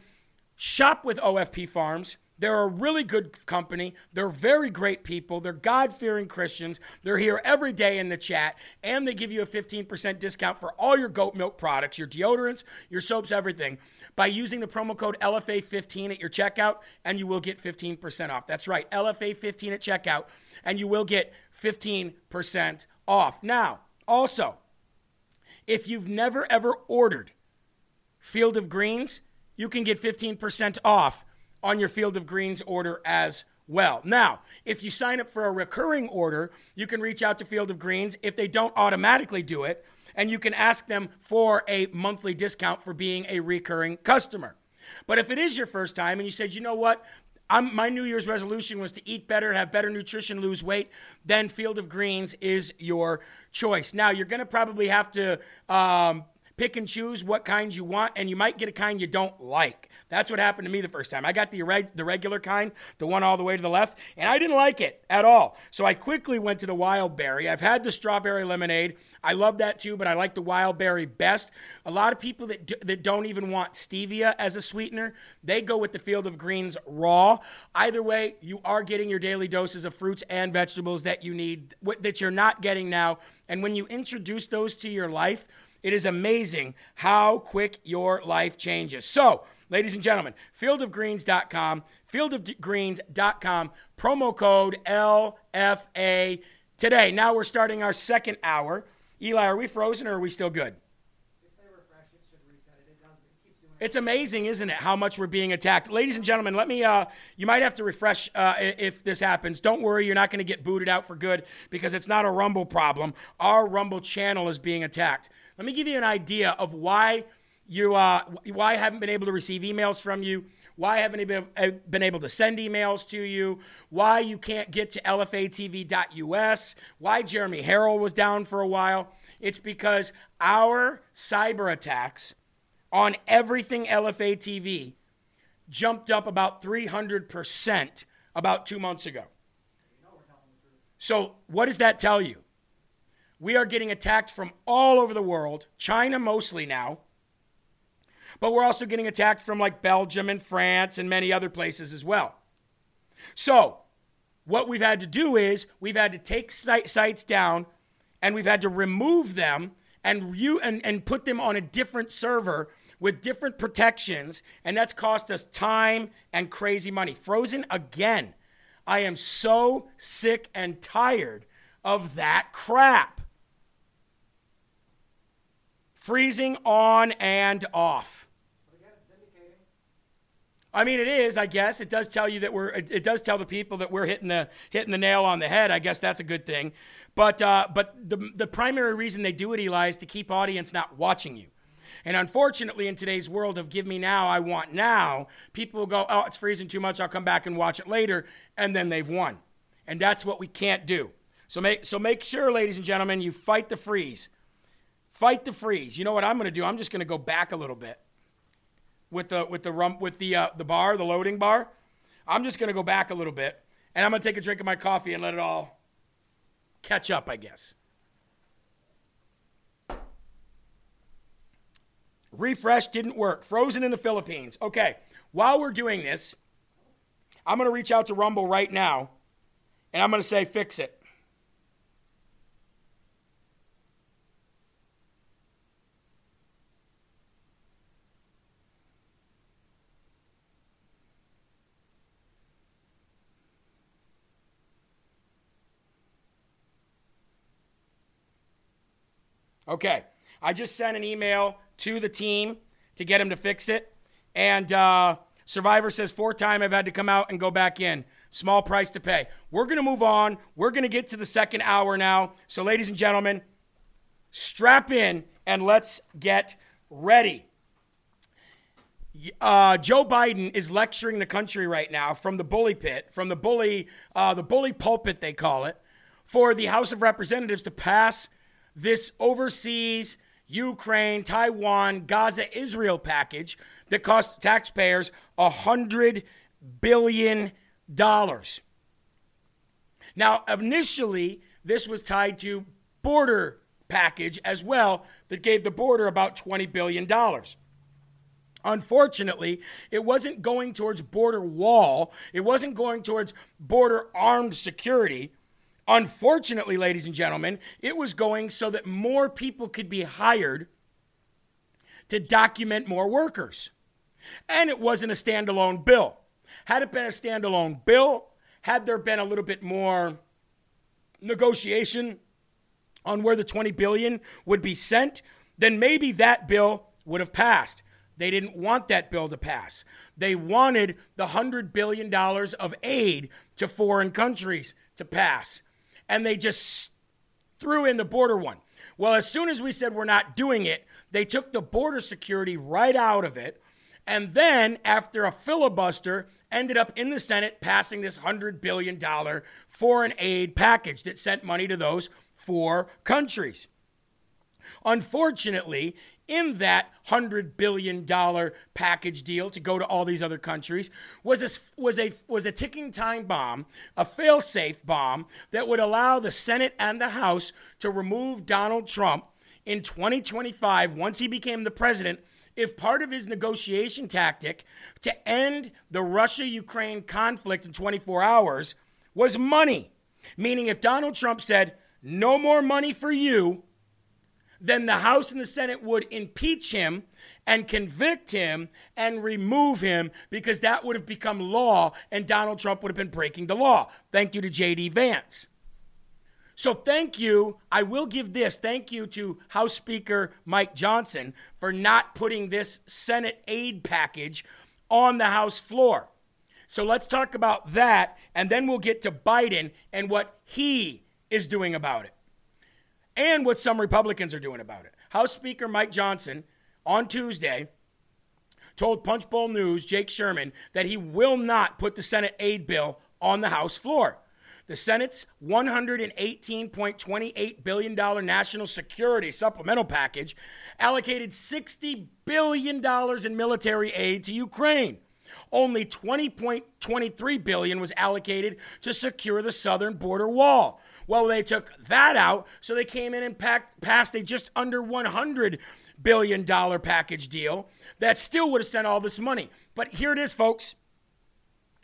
Speaker 1: shop with OFP Farms. They're a really good company. They're very great people. They're God fearing Christians. They're here every day in the chat, and they give you a 15% discount for all your goat milk products, your deodorants, your soaps, everything, by using the promo code LFA15 at your checkout, and you will get 15% off. That's right, LFA15 at checkout, and you will get 15% off. Now, also, if you've never ever ordered Field of Greens, you can get 15% off on your Field of Greens order as well. Now, if you sign up for a recurring order, you can reach out to Field of Greens if they don't automatically do it, and you can ask them for a monthly discount for being a recurring customer. But if it is your first time and you said, you know what, I'm, my New Year's resolution was to eat better, have better nutrition, lose weight, then Field of Greens is your choice. Now, you're going to probably have to um, pick and choose what kind you want, and you might get a kind you don't like. That's what happened to me the first time. I got the, reg- the regular kind, the one all the way to the left, and I didn't like it at all. So I quickly went to the wild berry. I've had the strawberry lemonade. I love that too, but I like the wild berry best. A lot of people that, d- that don't even want stevia as a sweetener, they go with the Field of Greens raw. Either way, you are getting your daily doses of fruits and vegetables that you need, that you're not getting now. And when you introduce those to your life, it is amazing how quick your life changes. So, Ladies and gentlemen, fieldofgreens.com, fieldofgreens.com, promo code LFA today. Now we're starting our second hour. Eli, are we frozen or are we still good? It's amazing, isn't it, how much we're being attacked. Ladies and gentlemen, let me, uh, you might have to refresh uh, if this happens. Don't worry, you're not going to get booted out for good because it's not a Rumble problem. Our Rumble channel is being attacked. Let me give you an idea of why you uh, why I haven't been able to receive emails from you, why I haven't been, uh, been able to send emails to you, why you can't get to lfatv.us, why Jeremy Herrell was down for a while. It's because our cyber attacks on everything LFA TV jumped up about 300% about two months ago. So, what does that tell you? We are getting attacked from all over the world, China mostly now But we're also getting attacked from like Belgium and France and many other places as well. So, what we've had to do is we've had to take sites down and we've had to remove them and, you, and, and put them on a different server with different protections, and that's cost us time and crazy money. Frozen again. I am so sick and tired of that crap. Freezing on and off. I mean, it is. I guess it does tell you that we're. It, it, does tell the people that we're hitting the hitting the nail on the head. I guess that's a good thing. But uh, but the the primary reason they do it, Eli, is to keep audience not watching you. And unfortunately, in today's world of give me now, I want now, people will go, oh, it's freezing too much. I'll come back and watch it later, and then they've won. And that's what we can't do. So make so make sure, ladies and gentlemen, you fight the freeze. Fight the freeze. You know what I'm going to do? I'm just going to go back a little bit with the with the rum with the uh, the bar, the loading bar. I'm just gonna go back a little bit, and I'm gonna take a drink of my coffee and let it all catch up, I guess. Refresh didn't work. Frozen in the Philippines. Okay, while we're doing this, I'm gonna reach out to Rumble right now, and I'm gonna say fix it. Okay. I just sent an email to the team to get him to fix it. And uh, Survivor says four time I've had to come out and go back in. Small price to pay. We're going to move on. We're going to get to the second hour now. So, ladies and gentlemen, strap in and let's get ready. Uh, Joe Biden is lecturing the country right now from the bully pit, from the bully, uh, the bully pulpit they call it, for the House of Representatives to pass this overseas Ukraine, Taiwan, Gaza, Israel package that costs taxpayers $100 billion. Now, initially, this was tied to border package as well that gave the border about $20 billion. Unfortunately, it wasn't going towards border wall. It wasn't going towards border armed security. Unfortunately, ladies and gentlemen, it was going so that more people could be hired to document more workers. And it wasn't a standalone bill. Had it been a standalone bill, had there been a little bit more negotiation on where the 20 billion would be sent, then maybe that bill would have passed. They didn't want that bill to pass. They wanted the $100 billion of aid to foreign countries to pass and they just threw in the border one. Well, as soon as we said we're not doing it, they took the border security right out of it. And then, after a filibuster, ended up in the Senate passing this $100 billion foreign aid package that sent money to those four countries. Unfortunately, in that $100 billion package deal to go to all these other countries was a, was a, was a ticking time bomb, a fail-safe bomb that would allow the Senate and the House to remove Donald Trump in 2025 once he became the president if part of his negotiation tactic to end the Russia Ukraine conflict in 24 hours was money. Meaning, if Donald Trump said, no more money for you, then the House and the Senate would impeach him and convict him and remove him because that would have become law and Donald Trump would have been breaking the law. Thank you to J.D. Vance. So, thank you. I will give this thank you to House Speaker Mike Johnson for not putting this Senate aid package on the House floor. So, let's talk about that, and then we'll get to Biden and what he is doing about it and what some Republicans are doing about it. House Speaker Mike Johnson on Tuesday told Punchbowl News, Jake Sherman, that he will not put the Senate aid bill on the House floor. The Senate's $118.28 billion national security supplemental package allocated $60 billion in military aid to Ukraine. Only 20.23 billion was allocated to secure the southern border wall, Well, they took that out, so they came in and packed, passed a just under 100 billion dollar package deal that still would have sent all this money. But here it is, folks.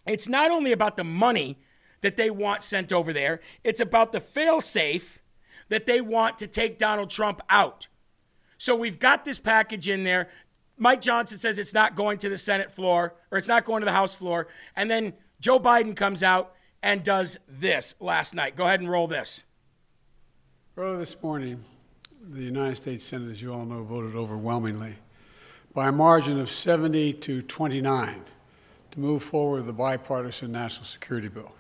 Speaker 1: It's not only about the money that they want sent over there, it's about the failsafe that they want to take Donald Trump out. So we've got this package in there. Mike Johnson says it's not going to the Senate floor or it's not going to the House floor. And then Joe Biden comes out and does this last night. Go ahead and roll this.
Speaker 26: Earlier this morning, the United States Senate, as you all know, voted overwhelmingly by a margin of 70 to 29 to move forward the bipartisan national security bill.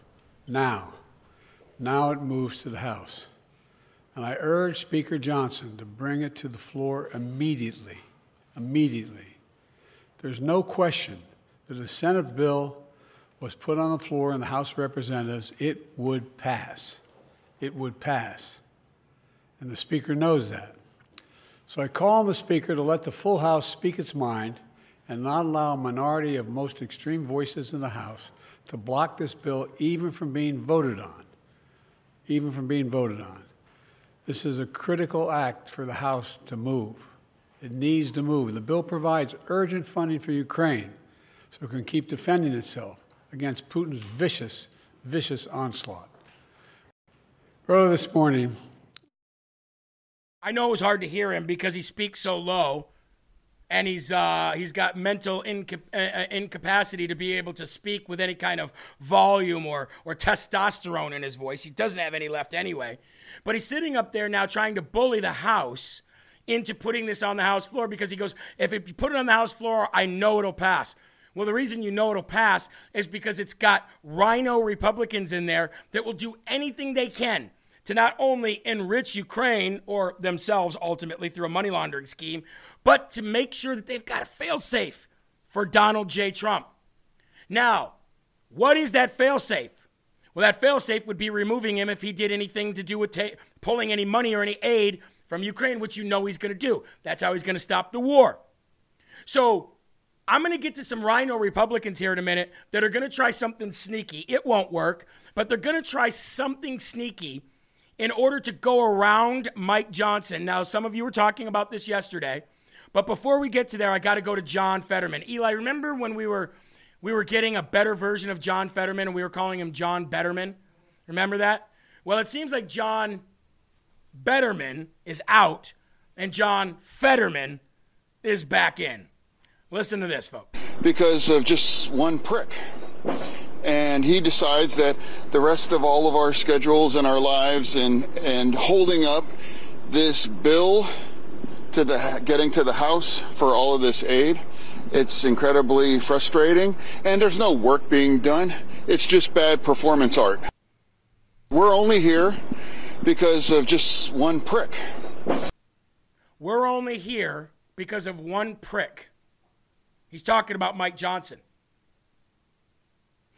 Speaker 26: Now, now it moves to the House. And I urge Speaker Johnson to bring it to the floor immediately. Immediately. There's no question that a Senate bill was put on the floor in the House of Representatives, it would pass. It would pass. And the Speaker knows that. So I call on the Speaker to let the full House speak its mind and not allow a minority of most extreme voices in the House to block this bill even from being voted on. Even from being voted on. This is a critical act for the House to move. It needs to move. The bill provides urgent funding for Ukraine so it can keep defending itself against Putin's vicious, vicious onslaught. Earlier this morning,
Speaker 1: I know it was hard to hear him because he speaks so low, and he's uh, he's got mental inca- uh, uh, incapacity to be able to speak with any kind of volume or or testosterone in his voice. He doesn't have any left anyway. But he's sitting up there now trying to bully the House into putting this on the House floor because he goes, if you put it on the House floor, I know it'll pass. Well, the reason you know it'll pass is because it's got rhino Republicans in there that will do anything they can to not only enrich Ukraine or themselves ultimately through a money laundering scheme, but to make sure that they've got a failsafe for Donald J. Trump. Now, what is that failsafe? Well, that failsafe would be removing him if he did anything to do with ta- pulling any money or any aid from Ukraine, which you know he's going to do. That's how he's going to stop the war. So, I'm going to get to some rhino Republicans here in a minute that are going to try something sneaky. It won't work, but they're going to try something sneaky in order to go around Mike Johnson. Now, some of you were talking about this yesterday, but before we get to there, I got to go to John Fetterman. Eli, remember when we were we were getting a better version of John Fetterman and we were calling him John Betterman? Remember that? Well, it seems like John Betterman is out and John Fetterman is back in. Listen to this, folks.
Speaker 27: Because of just one prick. And he decides that the rest of all of our schedules and our lives and and holding up this bill to the getting to the house for all of this aid it's incredibly frustrating. And there's no work being done. It's just bad performance art. We're only here because of just one prick.
Speaker 1: We're only here because of one prick he's talking about Mike Johnson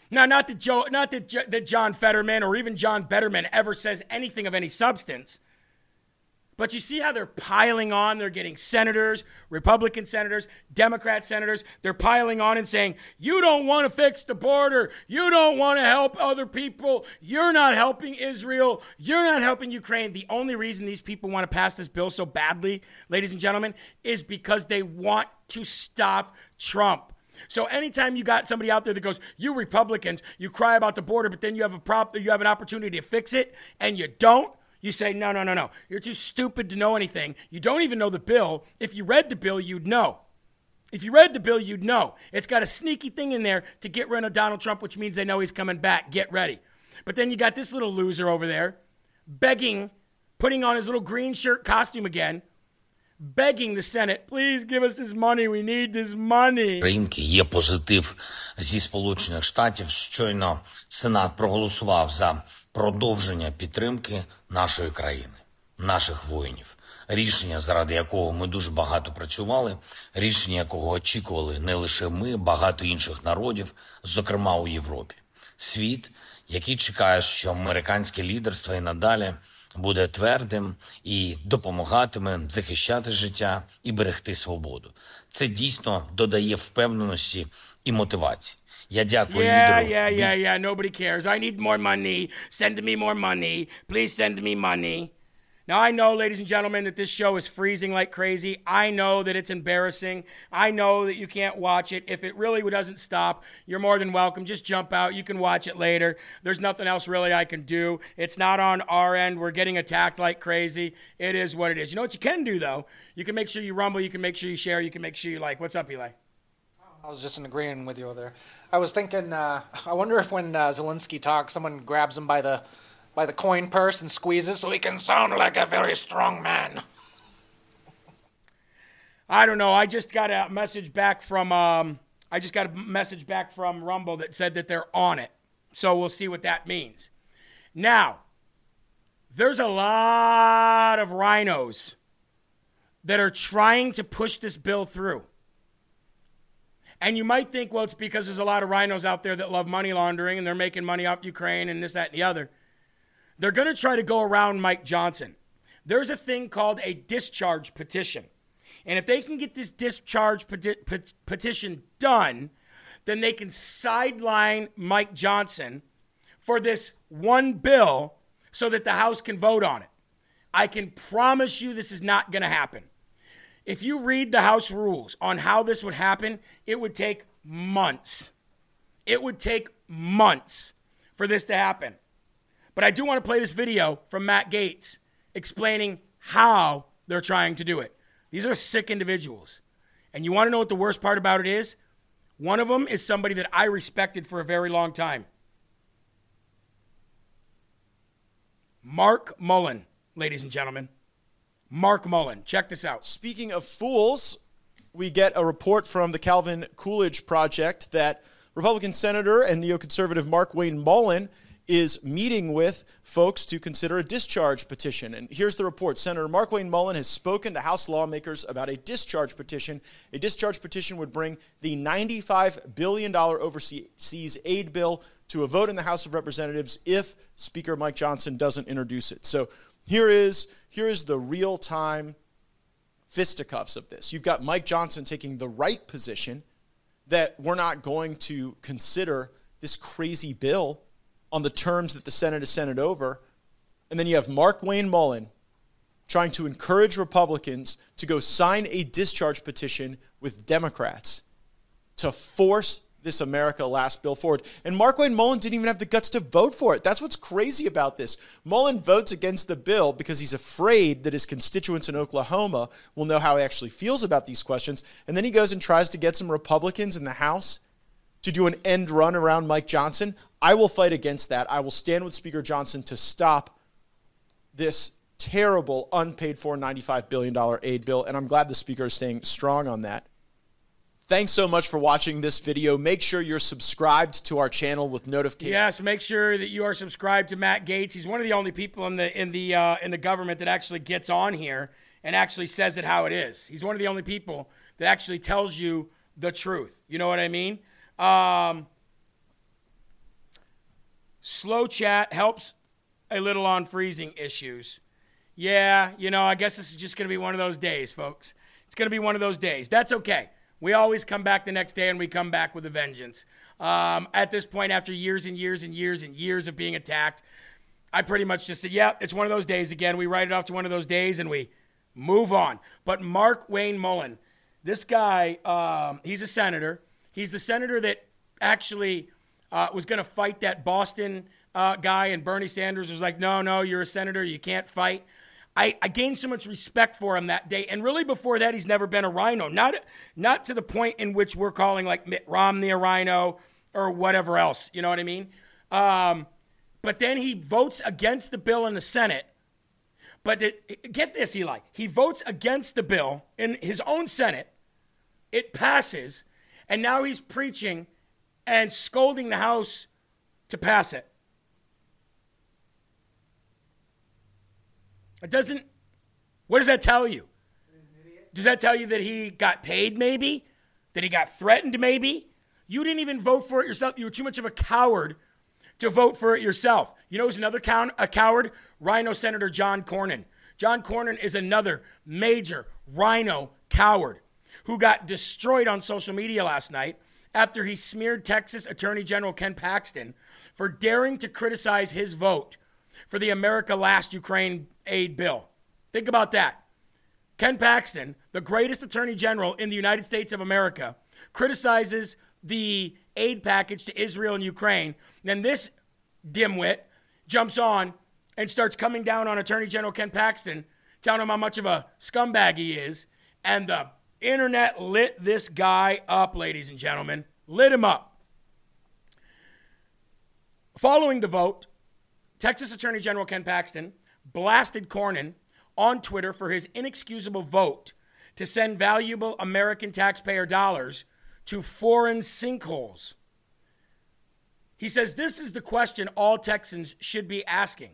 Speaker 1: now, not that Joe, not that, that John Fetterman or even John Betterman ever says anything of any substance. But you see how they're piling on. They're getting senators, Republican senators, Democrat senators. They're piling on and saying, You don't want to fix the border. You don't want to help other people. You're not helping Israel. You're not helping Ukraine. The only reason these people want to pass this bill so badly, ladies and gentlemen, is because they want to stop Trump. So anytime you got somebody out there that goes, "You Republicans, you cry about the border, but then you have a prop, you have an opportunity to fix it, and you don't," you say, "No, no, no, no. You're too stupid to know anything. You don't even know the bill. If you read the bill, you'd know." If you read the bill, you'd know. It's got a sneaky thing in there to get rid of Donald Trump, which means they know he's coming back. Get ready. But then you got this little loser over there begging, putting on his little green shirt costume again, begging the Senate, please give us this money. We need this money.
Speaker 28: Ринки є позитив зі Сполучених Штатів. Щойно Сенат проголосував за продовження підтримки нашої країни, наших воїнів. Рішення, заради якого ми дуже багато працювали, рішення якого очікували не лише ми, багато інших народів, зокрема у Європі. Світ, який чекає, що американське лідерство і надалі буде твердим і допомагатиме захищати життя і берегти свободу. Це дійсно додає впевненості і мотивації. Я дякую
Speaker 1: Yeah,
Speaker 28: лідеру.
Speaker 1: yeah, yeah, yeah. Nobody cares. I need more money. Send me more money. Please send me money. Now, I know, ladies and gentlemen, that this show is freezing like crazy. I know that it's embarrassing. I know that you can't watch it. If it really doesn't stop, you're more than welcome. Just jump out. You can watch it later. There's nothing else really I can do. It's not on our end. We're getting attacked like crazy. It is what it is. You know what you can do, though? You can make sure you rumble. You can make sure you share. You can make sure you like. What's up, Eli?
Speaker 2: I was just in agreeing with you over there. I was thinking, uh, I wonder if when uh, Zelensky talks, someone grabs him by the by the coin purse and squeezes so he can sound like a very strong man.
Speaker 1: I don't know. I just got a message back from um, I just got a message back from Rumble that said that they're on it. So we'll see what that means. Now, there's a lot of rhinos that are trying to push this bill through. And you might think, well, it's because there's a lot of rhinos out there that love money laundering and they're making money off Ukraine and this, that, and the other. They're going to try to go around Mike Johnson. There's a thing called a discharge petition. And if they can get this discharge peti- pet- petition done, then they can sideline Mike Johnson for this one bill so that the House can vote on it. I can promise you this is not going to happen. If you read the House rules on how this would happen, it would take months. It would take months for this to happen. But I do want to play this video from Matt Gaetz explaining how they're trying to do it. These are sick individuals. And you want to know what the worst part about it is? One of them is somebody that I respected for a very long time. Mark Mullin, ladies and gentlemen. Mark Mullin. Check this out.
Speaker 29: Speaking of fools, we get a report from the Calvin Coolidge Project that Republican Senator and neoconservative Markwayne Mullin is meeting with folks to consider a discharge petition. And here's the report Senator Markwayne Mullin has spoken to House lawmakers about a discharge petition. A discharge petition would bring the $95 billion overseas aid bill to a vote in the House of Representatives if Speaker Mike Johnson doesn't introduce it. So here is, here is the real time fisticuffs of this. You've got Mike Johnson taking the right position that we're not going to consider this crazy bill on the terms that the Senate has sent it over. And then you have Markwayne Mullin trying to encourage Republicans to go sign a discharge petition with Democrats to force this America Last bill forward. And Markwayne Mullin didn't even have the guts to vote for it. That's what's crazy about this. Mullin votes against the bill because he's afraid that his constituents in Oklahoma will know how he actually feels about these questions. And then he goes and tries to get some Republicans in the House to do an end run around Mike Johnson. I will fight against that. I will stand with Speaker Johnson to stop this terrible, unpaid for $95 billion aid bill. And I'm glad the Speaker is staying strong on that. Thanks so much for watching this video. Make sure you're subscribed to our channel with notifications.
Speaker 1: Yes, make sure that you are subscribed to Matt Gaetz. He's one of the only people in the in the uh, in the government that actually gets on here and actually says it how it is. He's one of the only people that actually tells you the truth. You know what I mean? Um, slow chat helps a little on freezing issues. Yeah, you know, I guess this is just going to be one of those days, folks. It's going to be one of those days. That's okay. We always come back the next day and we come back with a vengeance. Um, at this point, after years and years and years and years of being attacked, I pretty much just said, yeah, it's one of those days again. We write it off to one of those days and we move on. But Markwayne Mullin, this guy, um, he's a senator. He's the senator that actually uh, was going to fight that Boston uh, guy, and Bernie Sanders was like, no, no, you're a senator. You can't fight. I, I, gained so much respect for him that day. And really, before that, he's never been a rhino. Not, not to the point in which we're calling like Mitt Romney a rhino or whatever else. You know what I mean? Um, but then he votes against the bill in the Senate. But it, get this, Eli. He votes against the bill in his own Senate. It passes. And now he's preaching and scolding the House to pass it. It doesn't. What does that tell you? Does that tell you that he got paid, maybe? That he got threatened, maybe? You didn't even vote for it yourself. You were too much of a coward to vote for it yourself. You know who's another count, a coward? Rhino Senator John Cornyn. John Cornyn is another major rhino coward who got destroyed on social media last night after he smeared Texas Attorney General Ken Paxton for daring to criticize his vote for the America Last Ukraine aid bill. Think about that. Ken Paxton, the greatest attorney general in the United States of America, criticizes the aid package to Israel and Ukraine. Then this dimwit jumps on and starts coming down on Attorney General Ken Paxton, telling him how much of a scumbag he is. And the internet lit this guy up, ladies and gentlemen. Lit him up. Following the vote, Texas Attorney General Ken Paxton blasted Cornyn on Twitter for his inexcusable vote to send valuable American taxpayer dollars to foreign sinkholes. He says this is the question all Texans should be asking.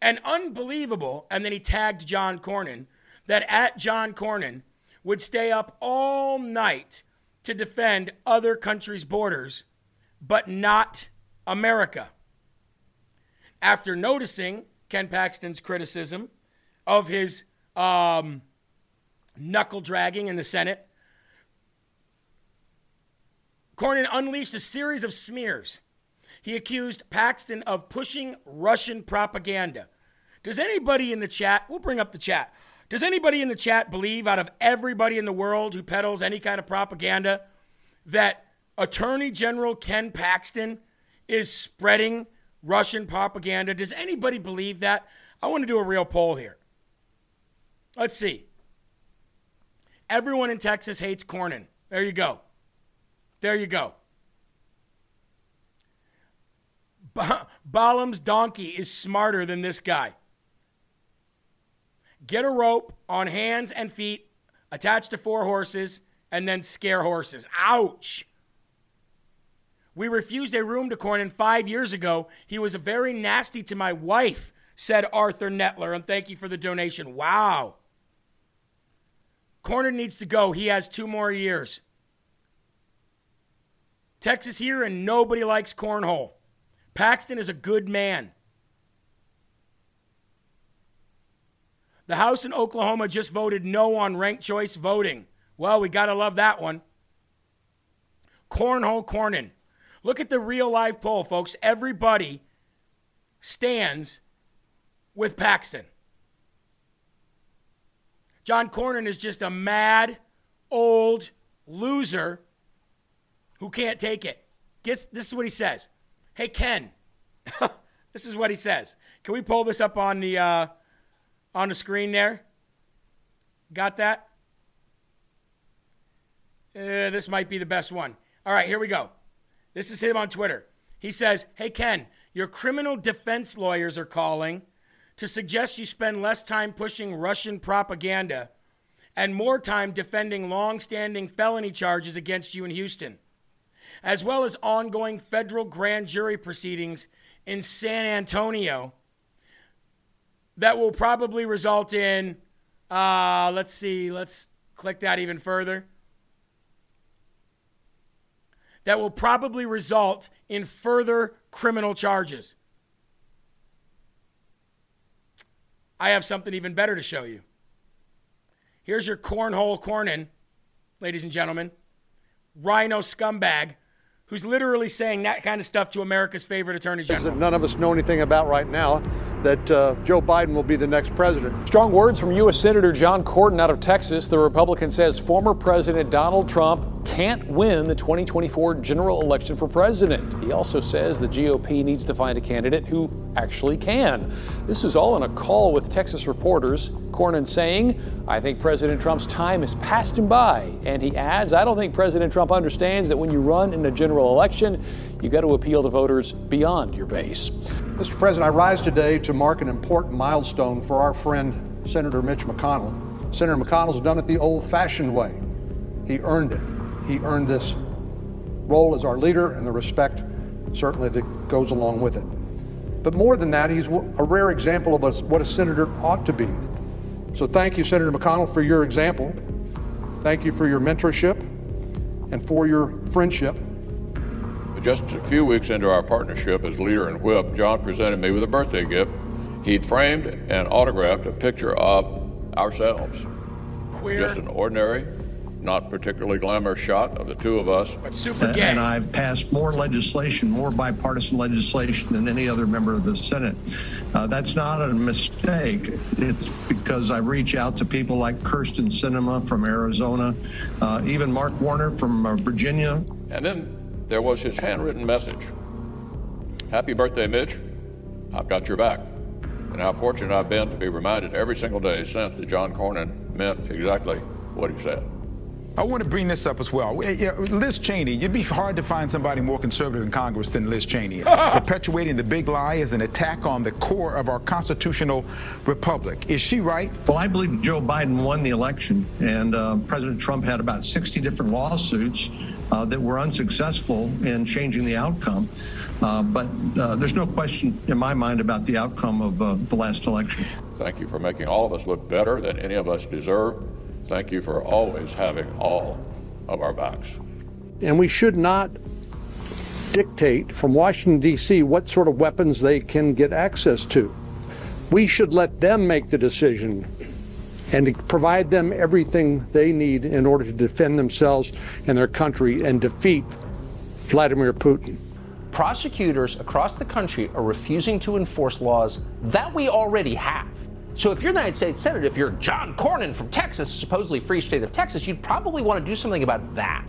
Speaker 1: And unbelievable, and then he tagged John Cornyn, that at John Cornyn would stay up all night to defend other countries' borders, but not America. After noticing Ken Paxton's criticism of his um, knuckle dragging in the Senate, Cornyn unleashed a series of smears. He accused Paxton of pushing Russian propaganda. Does anybody in the chat, we'll bring up the chat, does anybody in the chat believe, out of everybody in the world who peddles any kind of propaganda, that Attorney General Ken Paxton is spreading Russian propaganda? Does anybody believe that? I want to do a real poll here. Let's see. Everyone in Texas hates Cornyn. There you go. There you go. Ba- Balaam's donkey is smarter than this guy. Get a rope on hands and feet attached to four horses and then scare horses. Ouch. We refused a room to Cornyn five years ago. He was very nasty to my wife, said Arthur Netler, and thank you for the donation. Wow. Cornyn needs to go. He has two more years. Texas here, and nobody likes cornhole. Paxton is a good man. The House in Oklahoma just voted no on ranked choice voting. Well, we got to love that one. Cornhole Cornyn. Look at the real life poll, folks. Everybody stands with Paxton. John Cornyn is just a mad, old loser who can't take it. Gets, this is what he says. Hey, Ken, *laughs* this is what he says. Can we pull this up on the, uh, on the screen there? Got that? Uh, this might be the best one. All right, here we go. This is him on Twitter. He says, Hey, Ken, your criminal defense lawyers are calling to suggest you spend less time pushing Russian propaganda and more time defending long standing felony charges against you in Houston as well as ongoing federal grand jury proceedings in San Antonio that will probably result in, uh, let's see, let's click that even further. That will probably result in further criminal charges. I have something even better to show you. Here's your cornhole Cornyn, ladies and gentlemen. Rhino scumbag who's literally saying that kind of stuff to America's favorite attorney general.
Speaker 30: None of us know anything about right now that uh, Joe Biden will be the next president.
Speaker 31: Strong words from U.S. Senator John Cornyn out of Texas. The Republican says former President Donald Trump can't win the 2024 general election for president. He also says the GOP needs to find a candidate who actually can. This was all in a call with Texas reporters. Cornyn saying, I think President Trump's time has passed him by. And he adds, I don't think President Trump understands that when you run in a general election, you've got to appeal to voters beyond your base.
Speaker 30: Mr. President, I rise today to mark an important milestone for our friend, Senator Mitch McConnell. Senator McConnell's done it the old fashioned way. He earned it. He earned this role as our leader and the respect certainly that goes along with it. But more than that, he's a rare example of what a senator ought to be. So thank you, Senator McConnell, for your example. Thank you for your mentorship and for your friendship.
Speaker 32: Just a few weeks into our partnership as leader and whip, John presented me with a birthday gift. He'd framed and autographed a picture of ourselves.
Speaker 1: Queer.
Speaker 32: Just an ordinary, not particularly glamorous shot of the two of us.
Speaker 1: But super
Speaker 33: Uh, And I've passed more legislation, more bipartisan legislation than any other member of the Senate. Uh, that's not a mistake. It's because I reach out to people like Kyrsten Sinema from Arizona, uh, even Mark Warner from uh, Virginia.
Speaker 32: And then there was his handwritten message Happy birthday, Mitch. I've got your back. And how fortunate I've been to be reminded every single day since that John Cornyn meant exactly what he said.
Speaker 34: I want to bring this up as well. Liz Cheney, you'd be hard to find somebody more conservative in Congress than Liz Cheney. *laughs* Perpetuating the big lie is an attack on the core of our constitutional republic. Is she right?
Speaker 33: Well, I believe Joe Biden won the election, and uh, President Trump had about 60 different lawsuits uh, that were unsuccessful in changing the outcome. Uh, but uh, there's no question in my mind about the outcome of uh, the last election.
Speaker 32: Thank you for making all of us look better than any of us deserve. Thank you for always having all of our backs.
Speaker 30: And we should not dictate from Washington, D.C., what sort of weapons they can get access to. We should let them make the decision and provide them everything they need in order to defend themselves and their country and defeat Vladimir Putin.
Speaker 35: prosecutors across the country are refusing to enforce laws that we already have. So if you're the United States Senate, if you're John Cornyn from Texas, supposedly free state of Texas, you'd probably want to do something about that.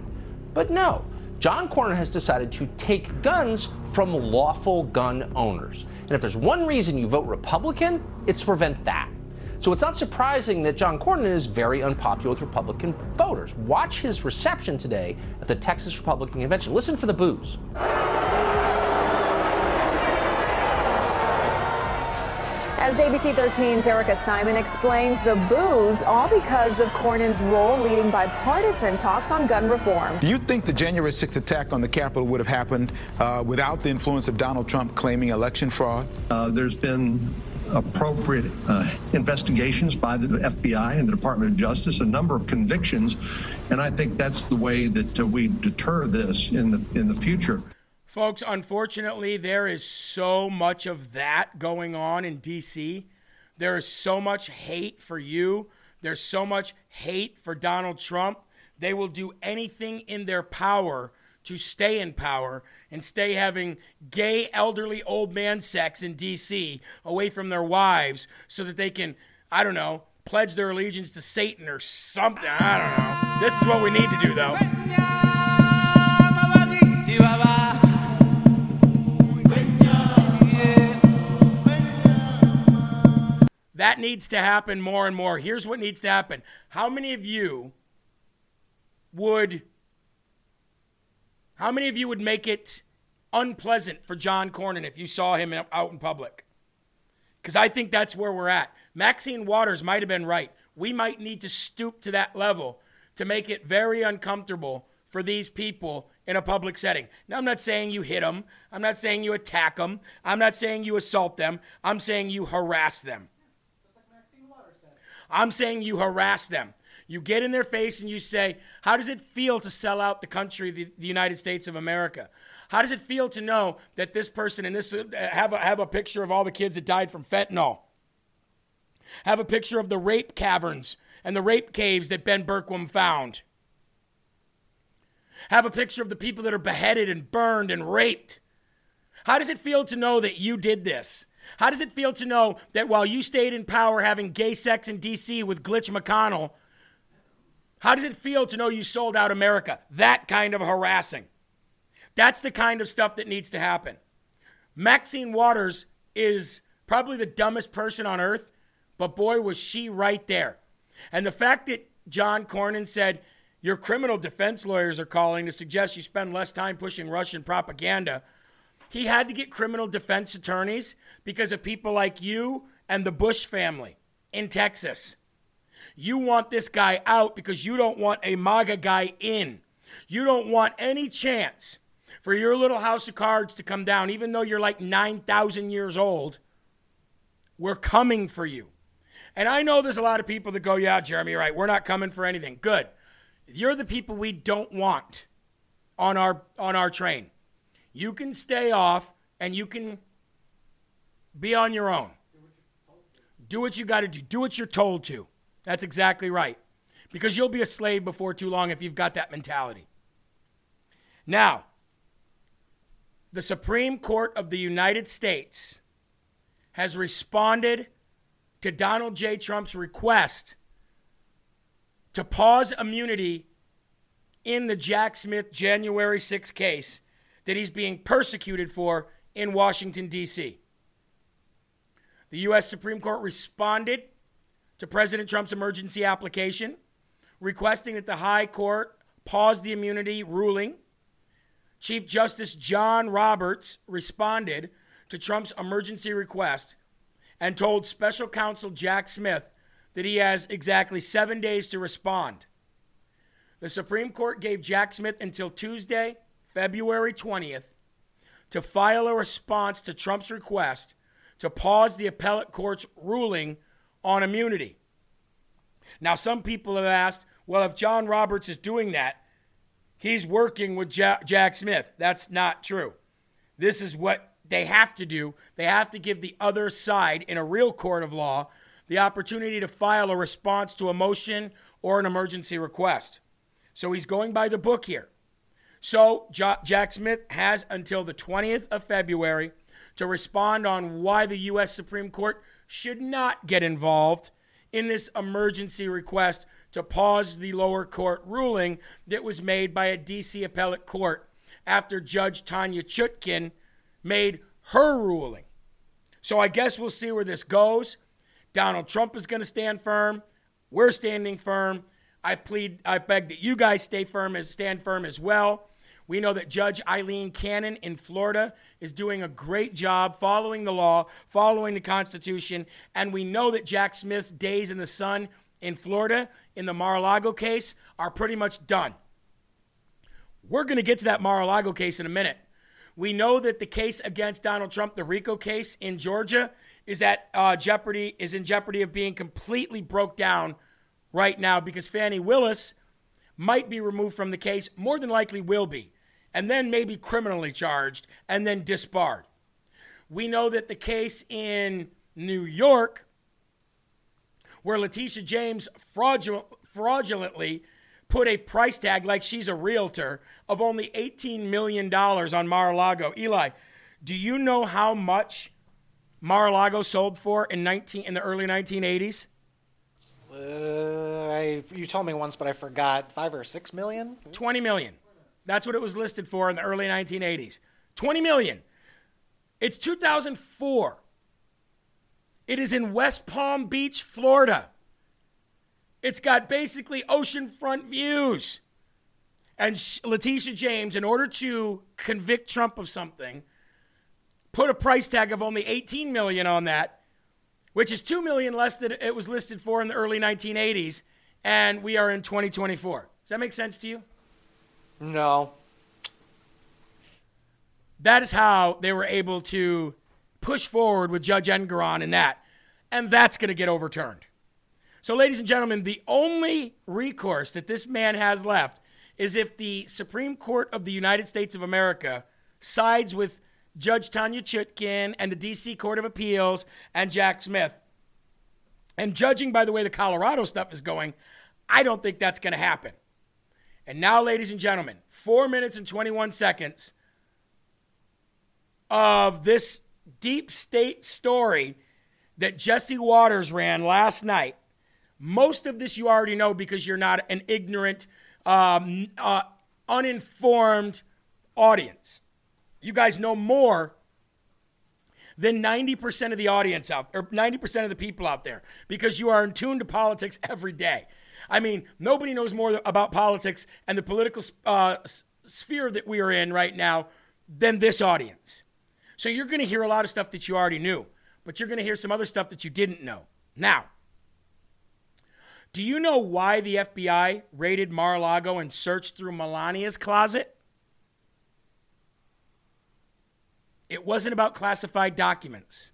Speaker 35: But no, John Cornyn has decided to take guns from lawful gun owners. And if there's one reason you vote Republican, it's to prevent that. So it's not surprising that John Cornyn is very unpopular with Republican voters. Watch his reception today at the Texas Republican Convention. Listen for the boos.
Speaker 36: As ABC 13's Erica Simon explains, the boos all because of Cornyn's role leading bipartisan talks on gun reform.
Speaker 34: Do you think the January 6th attack on the Capitol would have happened uh, without the influence of Donald Trump claiming election fraud?
Speaker 33: Uh, there's been appropriate uh, investigations by the FBI and the Department of Justice, a number of convictions, and I think that's the way that uh, we deter this in the in the future.
Speaker 1: Folks, unfortunately, there is so much of that going on in D.C. There is so much hate for you. There's so much hate for Donald Trump. They will do anything in their power to stay in power and stay having gay, elderly, old man sex in D.C. away from their wives so that they can, I don't know, pledge their allegiance to Satan or something. I don't know. This is what we need to do, though. That needs to happen more and more. Here's what needs to happen. How many of you would how many of you would make it unpleasant for John Cornyn if you saw him out in public? Cuz I think that's where we're at. Maxine Waters might have been right. We might need to stoop to that level to make it very uncomfortable for these people in a public setting. Now, I'm not saying you hit them. I'm not saying you attack them. I'm not saying you assault them. I'm saying you harass them. I'm saying you harass them. You get in their face and you say, How does it feel to sell out the country, the, the United States of America? How does it feel to know that this person and this uh, have a, have a picture of all the kids that died from fentanyl? Have a picture of the rape caverns and the rape caves that Ben Bergquam found. Have a picture of the people that are beheaded and burned and raped. How does it feel to know that you did this? How does it feel to know that while you stayed in power having gay sex in D.C. with Glitch McConnell, how does it feel to know you sold out America? That kind of harassing. That's the kind of stuff that needs to happen. Maxine Waters is probably the dumbest person on earth, but boy, was she right there. And the fact that John Cornyn said, Your criminal defense lawyers are calling to suggest you spend less time pushing Russian propaganda. He had to get criminal defense attorneys because of people like you and the Bush family in Texas. You want this guy out because you don't want a MAGA guy in. You don't want any chance for your little house of cards to come down, even though you're like 9,000 years old. We're coming for you. And I know there's a lot of people that go, yeah, Jeremy, right. We're not coming for anything. Good. You're the people we don't want on our, on our train. You can stay off and you can be on your own. Do what you got to do. Do what you're told to. That's exactly right. Because you'll be a slave before too long if you've got that mentality. Now, the Supreme Court of the United States has responded to Donald J. Trump's request to pause immunity in the Jack Smith January 6 case that he's being persecuted for in Washington, D.C. The U.S. Supreme Court responded to President Trump's emergency application, requesting that the High Court pause the immunity ruling. Chief Justice John Roberts responded to Trump's emergency request and told special counsel Jack Smith that he has exactly seven days to respond. The Supreme Court gave Jack Smith until Tuesday, February 20th, to file a response to Trump's request to pause the appellate court's ruling on immunity. Now, some people have asked, well, if John Roberts is doing that, he's working with Jack Smith. That's not true. This is what they have to do. They have to give the other side, in a real court of law, the opportunity to file a response to a motion or an emergency request. So he's going by the book here. So Jack Smith has until the 20th of February to respond on why the U.S. Supreme Court should not get involved in this emergency request to pause the lower court ruling that was made by a D.C. appellate court after Judge Tanya Chutkan made her ruling. So I guess we'll see where this goes. Donald Trump is going to stand firm. We're standing firm. I plead, I beg that you guys stay firm as stand firm as well. We know that Judge Aileen Cannon in Florida is doing a great job following the law, following the Constitution, and we know that Jack Smith's days in the sun in Florida in the Mar-a-Lago case are pretty much done. We're going to get to that Mar-a-Lago case in a minute. We know that the case against Donald Trump, the RICO case in Georgia, is at uh, jeopardy, is in jeopardy of being completely broke down right now because Fani Willis might be removed from the case, more than likely will be, and then maybe criminally charged and then disbarred. We know that the case in New York, where Letitia James fraudulent, fraudulently put a price tag like she's a realtor of only $18 million on Mar-a-Lago. Eli, do you know how much Mar-a-Lago sold for in 19 in the early 1980s?
Speaker 2: Uh, I, you told me once, but I forgot. Five or six million?
Speaker 1: 20 million. That's what it was listed for in the early 1980s. 20 million. It's 2004. It is in West Palm Beach, Florida. It's got basically oceanfront views. And Letitia James, in order to convict Trump of something, put a price tag of only 18 million on that, which is 2 million less than it was listed for in the early 1980s, and we are in 2024. Does that make sense to you?
Speaker 2: No.
Speaker 1: That is how they were able to push forward with Judge Engoron in that, and that's going to get overturned. So, ladies and gentlemen, the only recourse that this man has left is if the Supreme Court of the United States of America sides with Judge Tanya Chutkan and the D.C. Court of Appeals and Jack Smith. And judging by the way the Colorado stuff is going, I don't think that's going to happen. And now, ladies and gentlemen, four minutes and 21 seconds of this deep state story that Jesse Watters ran last night most of this you already know because you're not an ignorant, um, uh, uninformed audience. You guys know more than 90% of the audience out or 90% of the people out there because you are in tune to politics every day. I mean, nobody knows more about politics and the political uh, sphere that we are in right now than this audience. So you're going to hear a lot of stuff that you already knew, but you're going to hear some other stuff that you didn't know. Now, do you know why the FBI raided Mar a Lago and searched through Melania's closet? It wasn't about classified documents,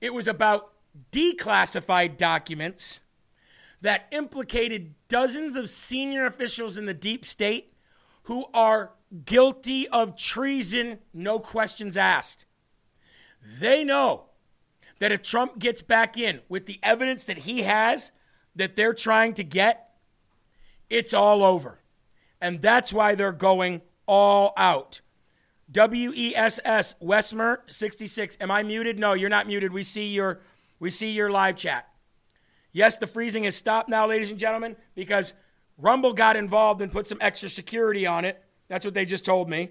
Speaker 1: it was about declassified documents that implicated dozens of senior officials in the deep state who are guilty of treason, no questions asked. They know that if Trump gets back in with the evidence that he has that they're trying to get, it's all over. And that's why they're going all out. WESS Westmer 66. Am I muted? No, you're not muted. We see your we see your live chat. Yes, the freezing has stopped now, ladies and gentlemen, because Rumble got involved and put some extra security on it. That's what they just told me.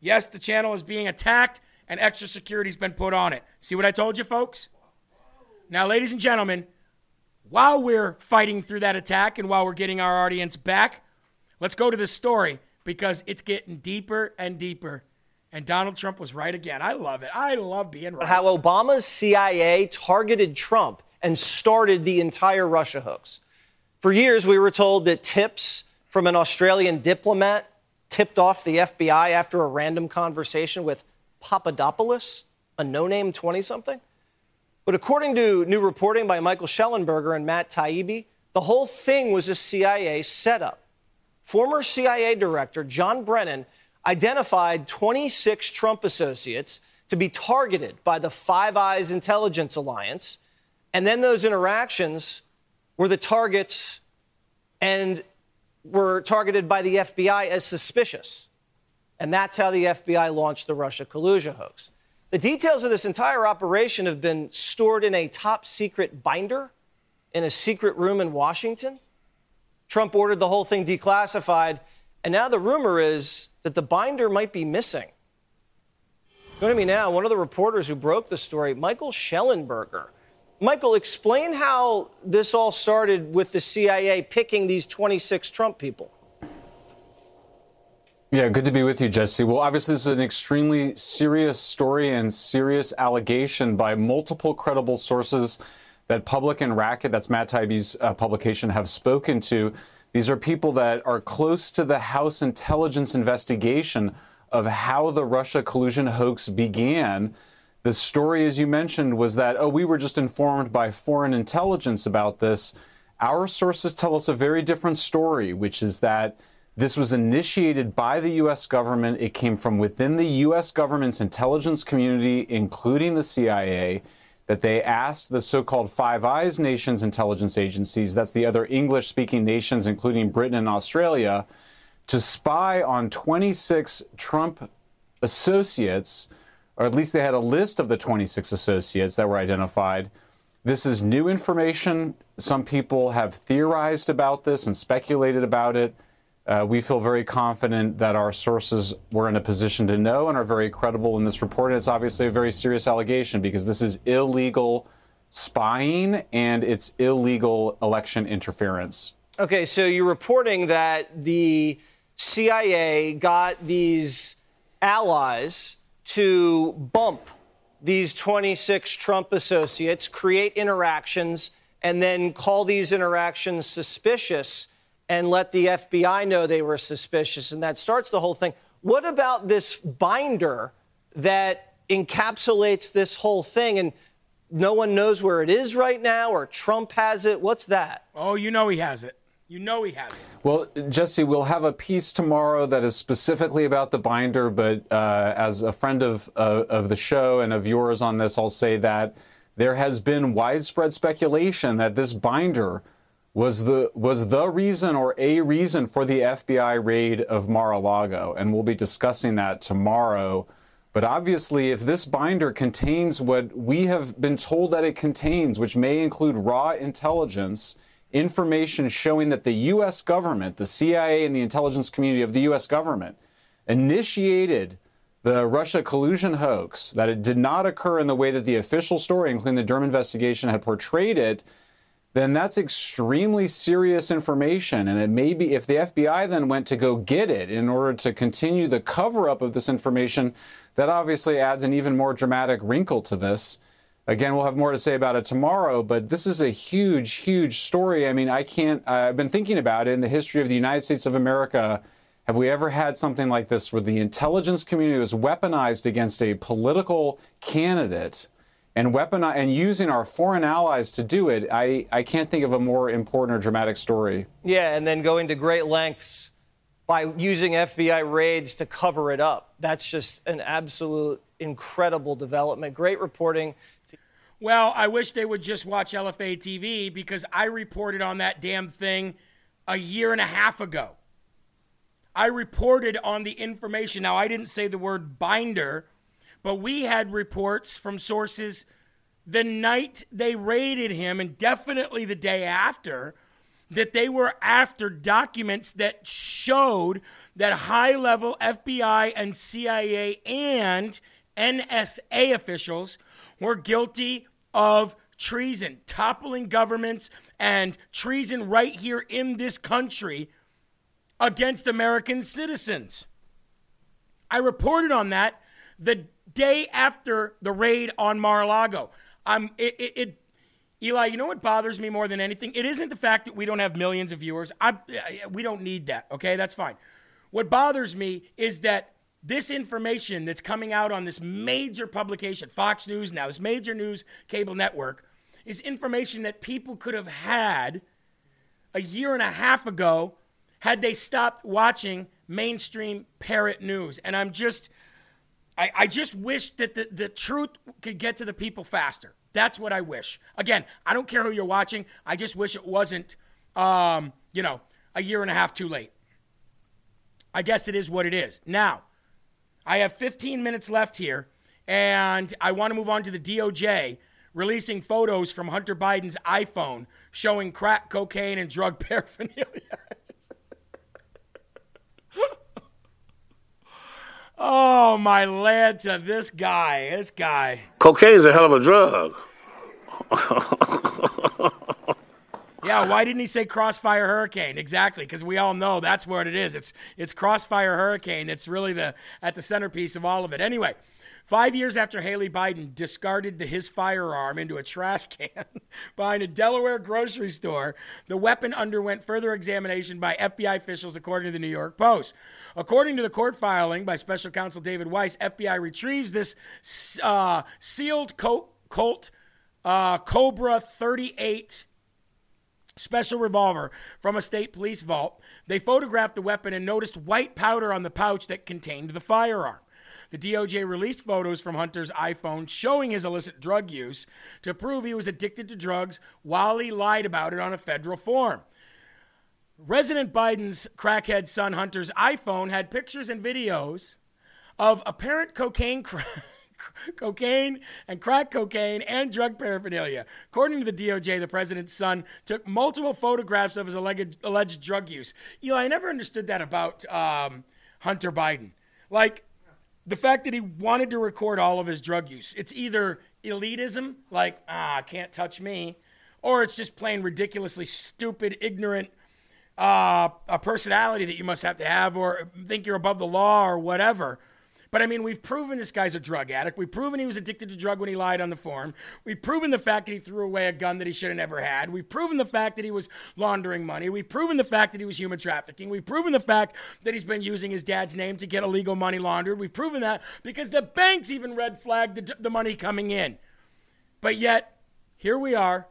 Speaker 1: Yes, the channel is being attacked and extra security's been put on it. See what I told you, folks? Now, ladies and gentlemen, while we're fighting through that attack and while we're getting our audience back, let's go to the story because it's getting deeper and deeper. And Donald Trump was right again. I love it. I love being right.
Speaker 37: How Obama's CIA targeted Trump and started the entire Russia hoax. For years, we were told that tips from an Australian diplomat tipped off the FBI after a random conversation with Papadopoulos, a no name 20 something. But according to new reporting by Michael Shellenberger and Matt Taibbi, the whole thing was a CIA setup. Former CIA Director John Brennan identified 26 Trump associates to be targeted by the Five Eyes Intelligence Alliance. And then those interactions were the targets and were targeted by the FBI as suspicious. And that's how the FBI launched the Russia collusion hoax. The details of this entire operation have been stored in a top secret binder in a secret room in Washington. Trump ordered the whole thing declassified, and now the rumor is that the binder might be missing. Joining me now, one of the reporters who broke the story, Michael Shellenberger. Michael, explain how this all started with the CIA picking these 26 Trump people.
Speaker 38: Yeah, good to be with you, Jesse. Well, obviously, this is an extremely serious story and serious allegation by multiple credible sources that Public and Racket, that's Matt Taibbi's uh, publication, have spoken to. These are people that are close to the House intelligence investigation of how the Russia collusion hoax began. The story, as you mentioned, was that, oh, we were just informed by foreign intelligence about this. Our sources tell us a very different story, which is that this was initiated by the U.S. government. It came from within the U.S. government's intelligence community, including the CIA that they asked the so called Five Eyes nations intelligence agencies, that's the other English speaking nations, including Britain and Australia, to spy on 26 Trump associates, or at least they had a list of the 26 associates that were identified. This is new information. Some people have theorized about this and speculated about it. Uh, we feel very confident that our sources were in a position to know and are very credible in this report. And it's obviously a very serious allegation because this is illegal spying and it's illegal election interference.
Speaker 37: Okay, so you're reporting that the CIA got these allies to bump these 26 Trump associates, create interactions, and then call these interactions suspicious and let the FBI know they were suspicious, and that starts the whole thing. What about this binder that encapsulates this whole thing and no one knows where it is right now or Trump has it? What's that?
Speaker 1: Oh, you know he has it. You know he has.
Speaker 38: Well, Jesse, we'll have a piece tomorrow that is specifically about the binder, but uh, as a friend of, uh, of the show and of yours on this, I'll say that there has been widespread speculation that this binder was the was the reason or a reason for the FBI raid of Mar-a-Lago, and we'll be discussing that tomorrow. But obviously, if this binder contains what we have been told that it contains, which may include raw intelligence, information showing that the U.S. government, the CIA, and the intelligence community of the U.S. government initiated the Russia collusion hoax, that it did not occur in the way that the official story, including the Durham investigation, had portrayed it then that's extremely serious information. And it may be if the FBI then went to go get it in order to continue the cover up of this information, that obviously adds an even more dramatic wrinkle to this. Again, we'll have more to say about it tomorrow, but this is a huge, huge story. I mean, I can't, I've been thinking about it in the history of the United States of America. Have we ever had something like this where the intelligence community was weaponized against a political candidate? and weaponize and using our foreign allies to do it, I, I can't think of a more important or dramatic story.
Speaker 37: Yeah, and then going to great lengths by using FBI raids to cover it up. That's just an absolute incredible development. Great reporting.
Speaker 1: Well, I wish they would just watch LFA TV because I reported on that damn thing a year and a half ago. I reported on the information. Now, I didn't say the word binder, but we had reports from sources the night they raided him and definitely the day after that they were after documents that showed that high level FBI and CIA and NSA officials were guilty of treason, toppling governments, and treason right here in this country against American citizens. I reported on that the day after the raid on Mar-a-Lago. I'm it, it, it Eli, you know what bothers me more than anything? It isn't the fact that we don't have millions of viewers. I, we don't need that, okay? That's fine. What bothers me is that this information that's coming out on this major publication, Fox News now, this major news cable network, is information that people could have had a year and a half ago had they stopped watching mainstream parrot news. And I'm just, I, I just wish that the, the truth could get to the people faster. That's what I wish. Again, I don't care who you're watching. I just wish it wasn't, um, you know, a year and a half too late. I guess it is what it is. Now, I have 15 minutes left here, and I want to move on to the DOJ releasing photos from Hunter Biden's iPhone showing crack cocaine and drug *laughs* paraphernalia. oh, my Lanta, this guy, this guy.
Speaker 39: Cocaine is a hell of a drug. *laughs*
Speaker 1: Yeah, why didn't he say Crossfire Hurricane? Exactly, because we all know that's what it is. It's it's Crossfire Hurricane. It's really the at the centerpiece of all of it. Anyway, five years after Hallie Biden discarded the, his firearm into a trash *laughs* can behind a Delaware grocery store, the weapon underwent further examination by FBI officials, according to the New York Post. According to the court filing by Special Counsel David Weiss, FBI retrieves this uh, sealed Colt uh, Cobra 38 special revolver from a state police vault. They photographed the weapon and noticed white powder on the pouch that contained the firearm. The DOJ released photos from Hunter's iPhone showing his illicit drug use to prove he was addicted to drugs while he lied about it on a federal form. Resident Biden's crackhead son Hunter's iPhone had pictures and videos of apparent cocaine *laughs* crack *laughs* cocaine and crack cocaine and drug paraphernalia. According to the DOJ, the president's son took multiple photographs of his alleged, alleged drug use. You know, I never understood that about um, Hunter Biden. Like, the fact that he wanted to record all of his drug use. It's either elitism, like, ah, can't touch me, or it's just plain ridiculously stupid, ignorant uh, a personality that you must have to have, or think you're above the law, or whatever. But I mean, we've proven this guy's a drug addict. We've proven he was addicted to drug when he lied on the form. We've proven the fact that he threw away a gun that he should have never had. We've proven the fact that he was laundering money. We've proven the fact that he was human trafficking. We've proven the fact that he's been using his dad's name to get illegal money laundered. We've proven that because the banks even red flagged the, the money coming in. But yet, here we are,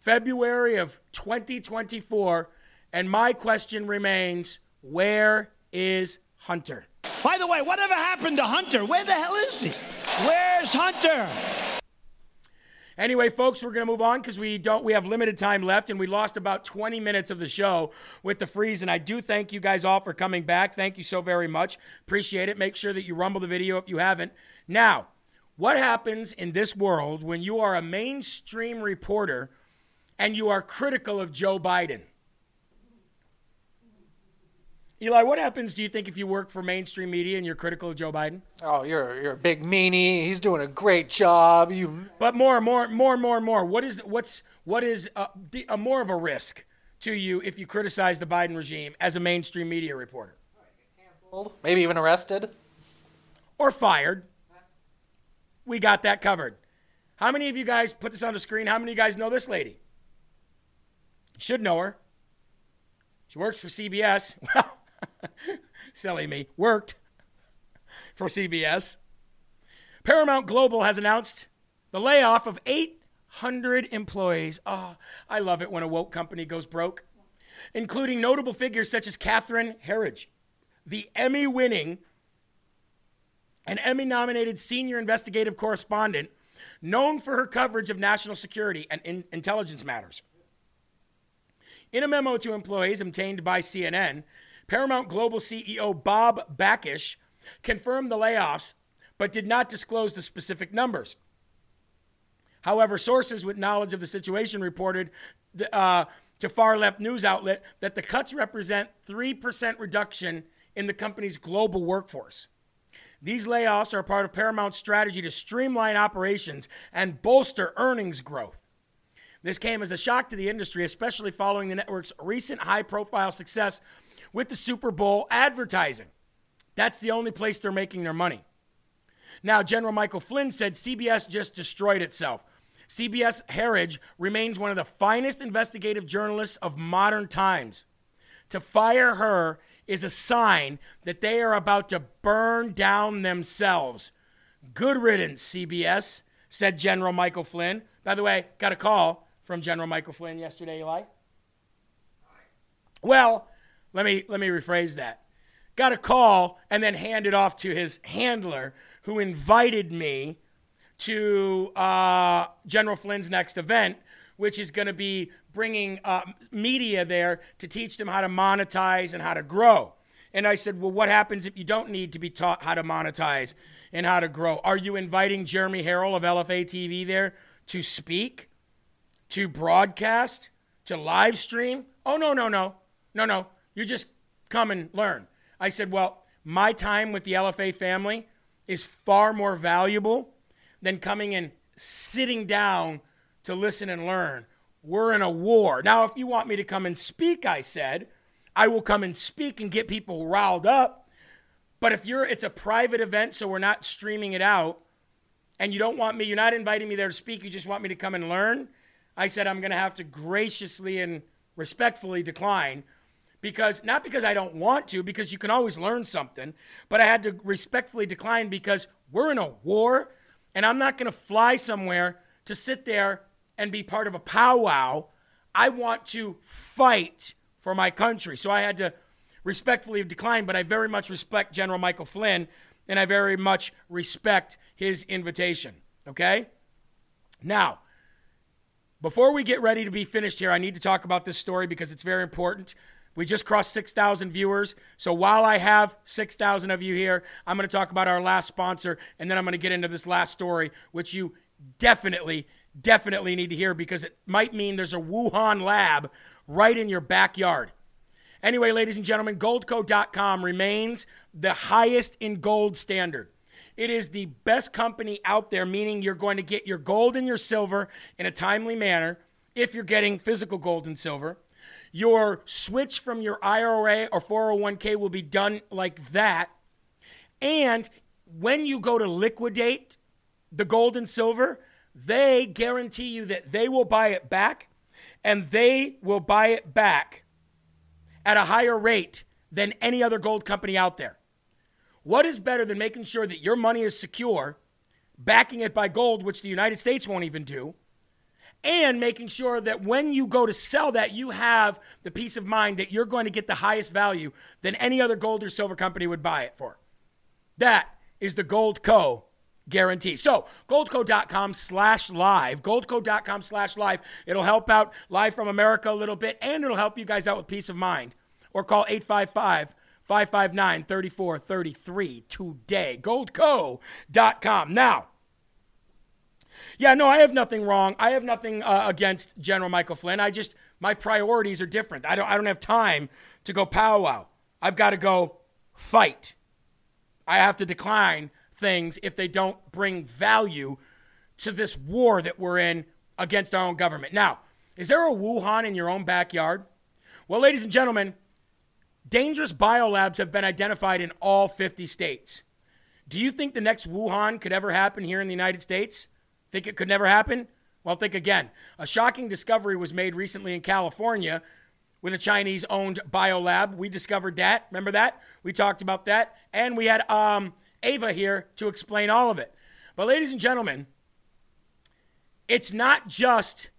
Speaker 1: February of 2024, and my question remains where is Hunter?
Speaker 40: By the way, whatever happened to Hunter? Where the hell is he? Where's Hunter?
Speaker 1: Anyway, folks, we're going to move on because we don't we have limited time left and we lost about 20 minutes of the show with the freeze and I do thank you guys all for coming back. Thank you so very much. Appreciate it. Make sure that you rumble the video if you haven't. Now, what happens in this world when you are a mainstream reporter and you are critical of Joe Biden? Eli, what happens, do you think, if you work for mainstream media and you're critical of Joe Biden?
Speaker 2: Oh, you're you're a big meanie. He's doing a great job. You.
Speaker 1: But more, more, more, more, more. What is what's what is uh, a, a more of a risk to you if you criticize the Biden regime as a mainstream media reporter?
Speaker 2: Maybe even arrested.
Speaker 1: Or fired. We got that covered. How many of you guys put this on the screen? How many of you guys know this lady? You should know her. She works for CBS. *laughs* Well, *laughs* silly me, worked for CBS. Paramount Global has announced the layoff of 800 employees. Oh, I love it when a woke company goes broke. including notable figures such as Catherine Herridge, the Emmy winning and Emmy nominated senior investigative correspondent known for her coverage of national security and in- intelligence matters. In a memo to employees obtained by CNN, Paramount Global CEO Bob Bakish confirmed the layoffs but did not disclose the specific numbers. However, sources with knowledge of the situation reported uh, to far left news outlet that the cuts represent 3% reduction in the company's global workforce. These layoffs are part of Paramount's strategy to streamline operations and bolster earnings growth. This came as a shock to the industry, especially following the network's recent high profile success with the Super Bowl advertising. That's the only place they're making their money. Now, General Michael Flynn said CBS just destroyed itself. CBS Herridge remains one of the finest investigative journalists of modern times. To fire her is a sign that they are about to burn down themselves. Good riddance, CBS, said General Michael Flynn. By the way, got a call from General Michael Flynn yesterday, Eli. Well, let me let me rephrase that. Got a call and then handed off to his handler who invited me to uh, General Flynn's next event, which is going to be bringing uh, media there to teach them how to monetize and how to grow. And I said, Well, what happens if you don't need to be taught how to monetize and how to grow? Are you inviting Jeremy Herrell of LFA TV there to speak, to broadcast, to live stream? Oh, no, no, no. No, no. You just come and learn. I said, Well, my time with the LFA family is far more valuable than coming and sitting down to listen and learn. We're in a war. Now, if you want me to come and speak, I said, I will come and speak and get people riled up. But if you're, it's a private event, so we're not streaming it out, and you don't want me, you're not inviting me there to speak, you just want me to come and learn, I said, I'm going to have to graciously and respectfully decline because not because I don't want to, because you can always learn something, but I had to respectfully decline because we're in a war and I'm not going to fly somewhere to sit there and be part of a powwow. I want to fight for my country. So I had to respectfully decline, but I very much respect General Michael Flynn and I very much respect his invitation. Okay? Now, before we get ready to be finished here, I need to talk about this story because it's very important. We just crossed 6,000 viewers. So while I have 6,000 of you here, I'm going to talk about our last sponsor, and then I'm going to get into this last story, which you definitely, definitely need to hear because it might mean there's a Wuhan lab right in your backyard. Anyway, ladies and gentlemen, goldco.com remains the highest in gold standard. It is the best company out there, meaning you're going to get your gold and your silver in a timely manner if you're getting physical gold and silver. Your switch from your IRA or 401k will be done like that. And when you go to liquidate the gold and silver, they guarantee you that they will buy it back and they will buy it back at a higher rate than any other gold company out there. What is better than making sure that your money is secure, backing it by gold, which the United States won't even do, and making sure that when you go to sell that, you have the peace of mind that you're going to get the highest value than any other gold or silver company would buy it for. That is the Gold Co. guarantee. So, goldco.com slash live, goldco.com slash live. It'll help out Live from America a little bit, and it'll help you guys out with peace of mind. Or call 855 559 3433 today. Goldco.com. Now, yeah, no, I have nothing wrong. I have nothing uh, against General Michael Flynn. I just my priorities are different. I don't I don't have time to go powwow. I've got to go fight. I have to decline things if they don't bring value to this war that we're in against our own government. Now, is there a Wuhan in your own backyard? Well, ladies and gentlemen, dangerous biolabs have been identified in all 50 states. Do you think the next Wuhan could ever happen here in the United States? Think it could never happen? Well, think again. A shocking discovery was made recently in California with a Chinese owned biolab. We discovered that. Remember that? We talked about that. And we had um, Ava here to explain all of it. But, ladies and gentlemen, it's not just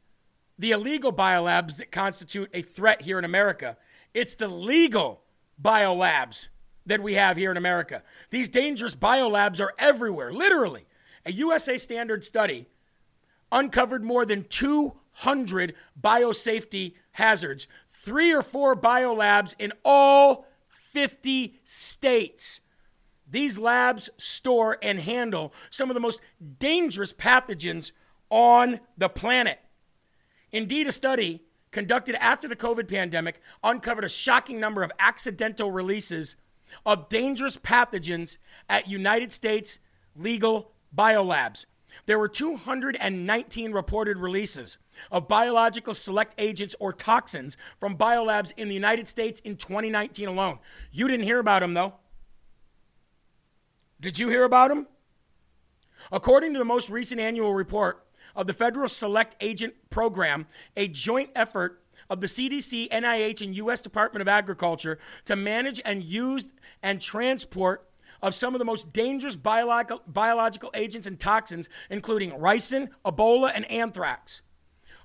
Speaker 1: the illegal biolabs that constitute a threat here in America. It's the legal biolabs that we have here in America. These dangerous biolabs are everywhere, literally. A USA Standard study uncovered more than 200 biosafety hazards, three or four biolabs in all 50 states. These labs store and handle some of the most dangerous pathogens on the planet. Indeed, a study conducted after the COVID pandemic uncovered a shocking number of accidental releases of dangerous pathogens at United States legal biolabs. There were 219 reported releases of biological select agents or toxins from biolabs in the United States in 2019 alone. You didn't hear about them, though. Did you hear about them? According to the most recent annual report of the Federal Select Agent Program, a joint effort of the CDC, NIH, and U.S. Department of Agriculture to manage and use and transport of some of the most dangerous biological, biological agents and toxins, including ricin, Ebola, and anthrax.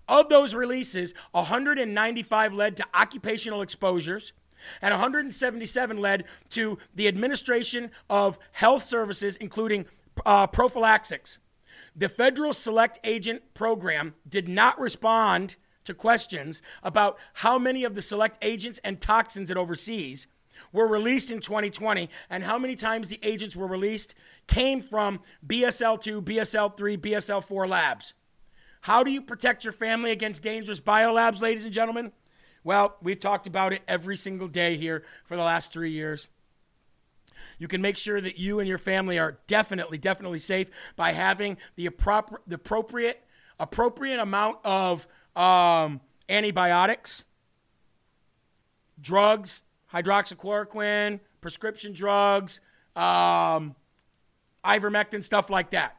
Speaker 1: Of those releases, 195 led to occupational exposures, and 177 led to the administration of health services, including uh, prophylaxis. The Federal Select Agent Program did not respond to questions about how many of the select agents and toxins it oversees were released in 2020 and how many times the agents were released came from BSL2, BSL3, BSL4 labs. How do you protect your family against dangerous biolabs, ladies and gentlemen? Well, we've talked about it every single day here for the last three years. You can make sure that you and your family are definitely, definitely safe by having the, appro- the appropriate, appropriate amount of um, antibiotics, drugs, hydroxychloroquine, prescription drugs, um, ivermectin, stuff like that.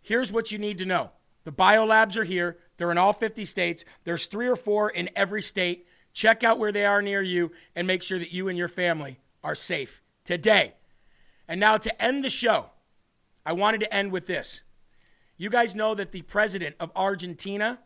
Speaker 1: Here's what you need to know the biolabs are here. They're in all 50 states. There's three or four in every state. Check out where they are near you and make sure that you and your family are safe today. And now to end the show, I wanted to end with this. You guys know that the president of Argentina,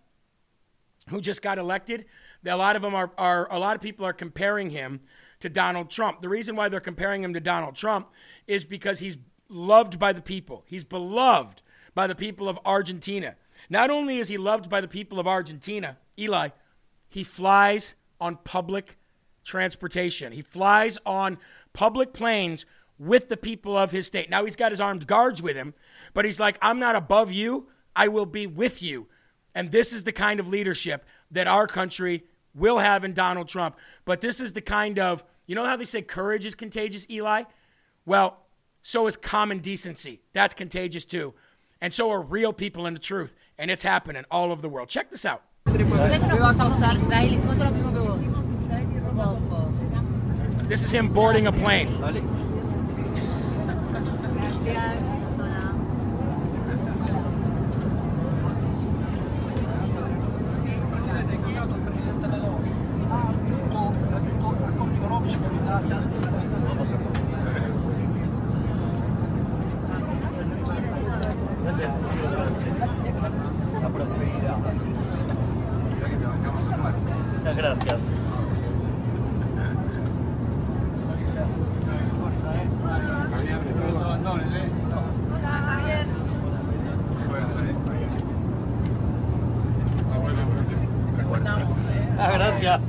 Speaker 1: who just got elected, a lot of them are, are a lot of people are comparing him to Donald Trump. The reason why they're comparing him to Donald Trump is because he's loved by the people. He's beloved by the people of Argentina. Not only is he loved by the people of Argentina, Eli, he flies on public transportation. He flies on public planes with the people of his state. Now he's got his armed guards with him, but he's like, I'm not above you, I will be with you. And this is the kind of leadership that our country will have in Donald Trump. But this is the kind of, you know how they say courage is contagious, Eli? Well, so is common decency. That's contagious too. And so are real people in the truth. And it's happening all over the world. Check this out. This is him boarding a plane.
Speaker 41: Gracias. Ah, gracias.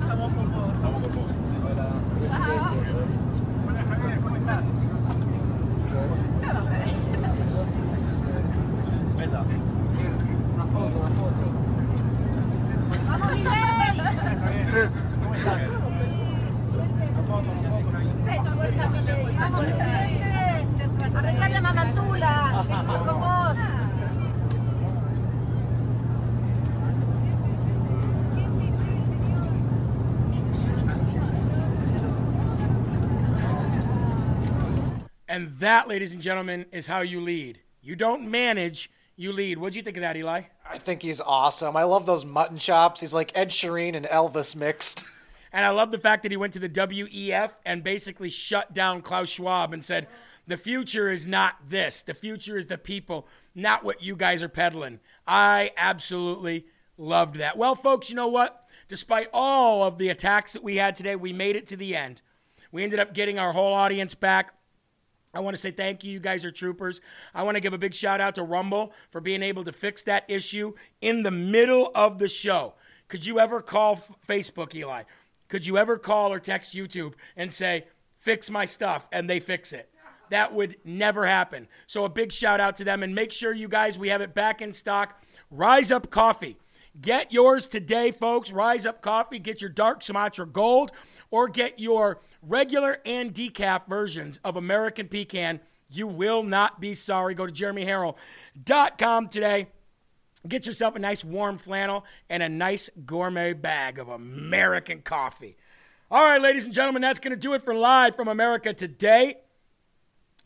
Speaker 42: A besarle a Mamantula, con vos.
Speaker 1: And that, ladies and gentlemen, is how you lead. You don't manage, you lead. What'd you think of that, Eli?
Speaker 2: I think he's awesome. I love those mutton chops. He's like Ed Sheeran and Elvis mixed.
Speaker 1: And I love the fact that he went to the WEF and basically shut down Klaus Schwab and said, the future is not this. The future is the people, not what you guys are peddling. I absolutely Loved that. Well, folks, you know what? Despite all of the attacks that we had today, we made it to the end. We ended up getting our whole audience back. I want to say thank you. You guys are troopers. I want to give a big shout out to Rumble for being able to fix that issue in the middle of the show. Could you ever call F- Facebook, Eli? Could you ever call or text YouTube and say, fix my stuff, and they fix it? That would never happen. So a big shout out to them and make sure you guys, we have it back in stock. Rise Up Coffee. Get yours today, folks. Rise Up Coffee. Get your dark Sumatra Gold or get your regular and decaf versions of American Pecan. You will not be sorry. Go to jeremyherrell.com today. Get yourself a nice warm flannel and a nice gourmet bag of American coffee. All right, ladies and gentlemen, that's going to do it for Live from America today.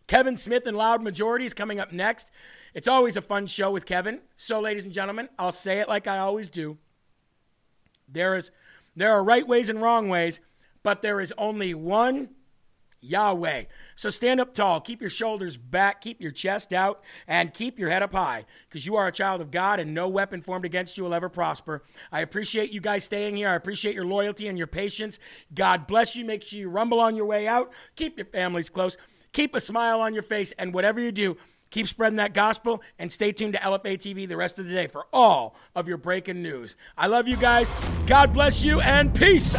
Speaker 1: Kevin Smith and Loud Majority is coming up next. It's always a fun show with Kevin. So, ladies and gentlemen, I'll say it like I always do. There is there are right ways and wrong ways, but there is only one Yahweh. So stand up tall, keep your shoulders back, keep your chest out, and keep your head up high, because you are a child of God and no weapon formed against you will ever prosper. I appreciate you guys staying here. I appreciate your loyalty and your patience. God bless you. Make sure you rumble on your way out. Keep your families close. Keep a smile on your face, and whatever you do, keep spreading that gospel and stay tuned to LFA TV the rest of the day for all of your breaking news. I love you guys. God bless you, and peace.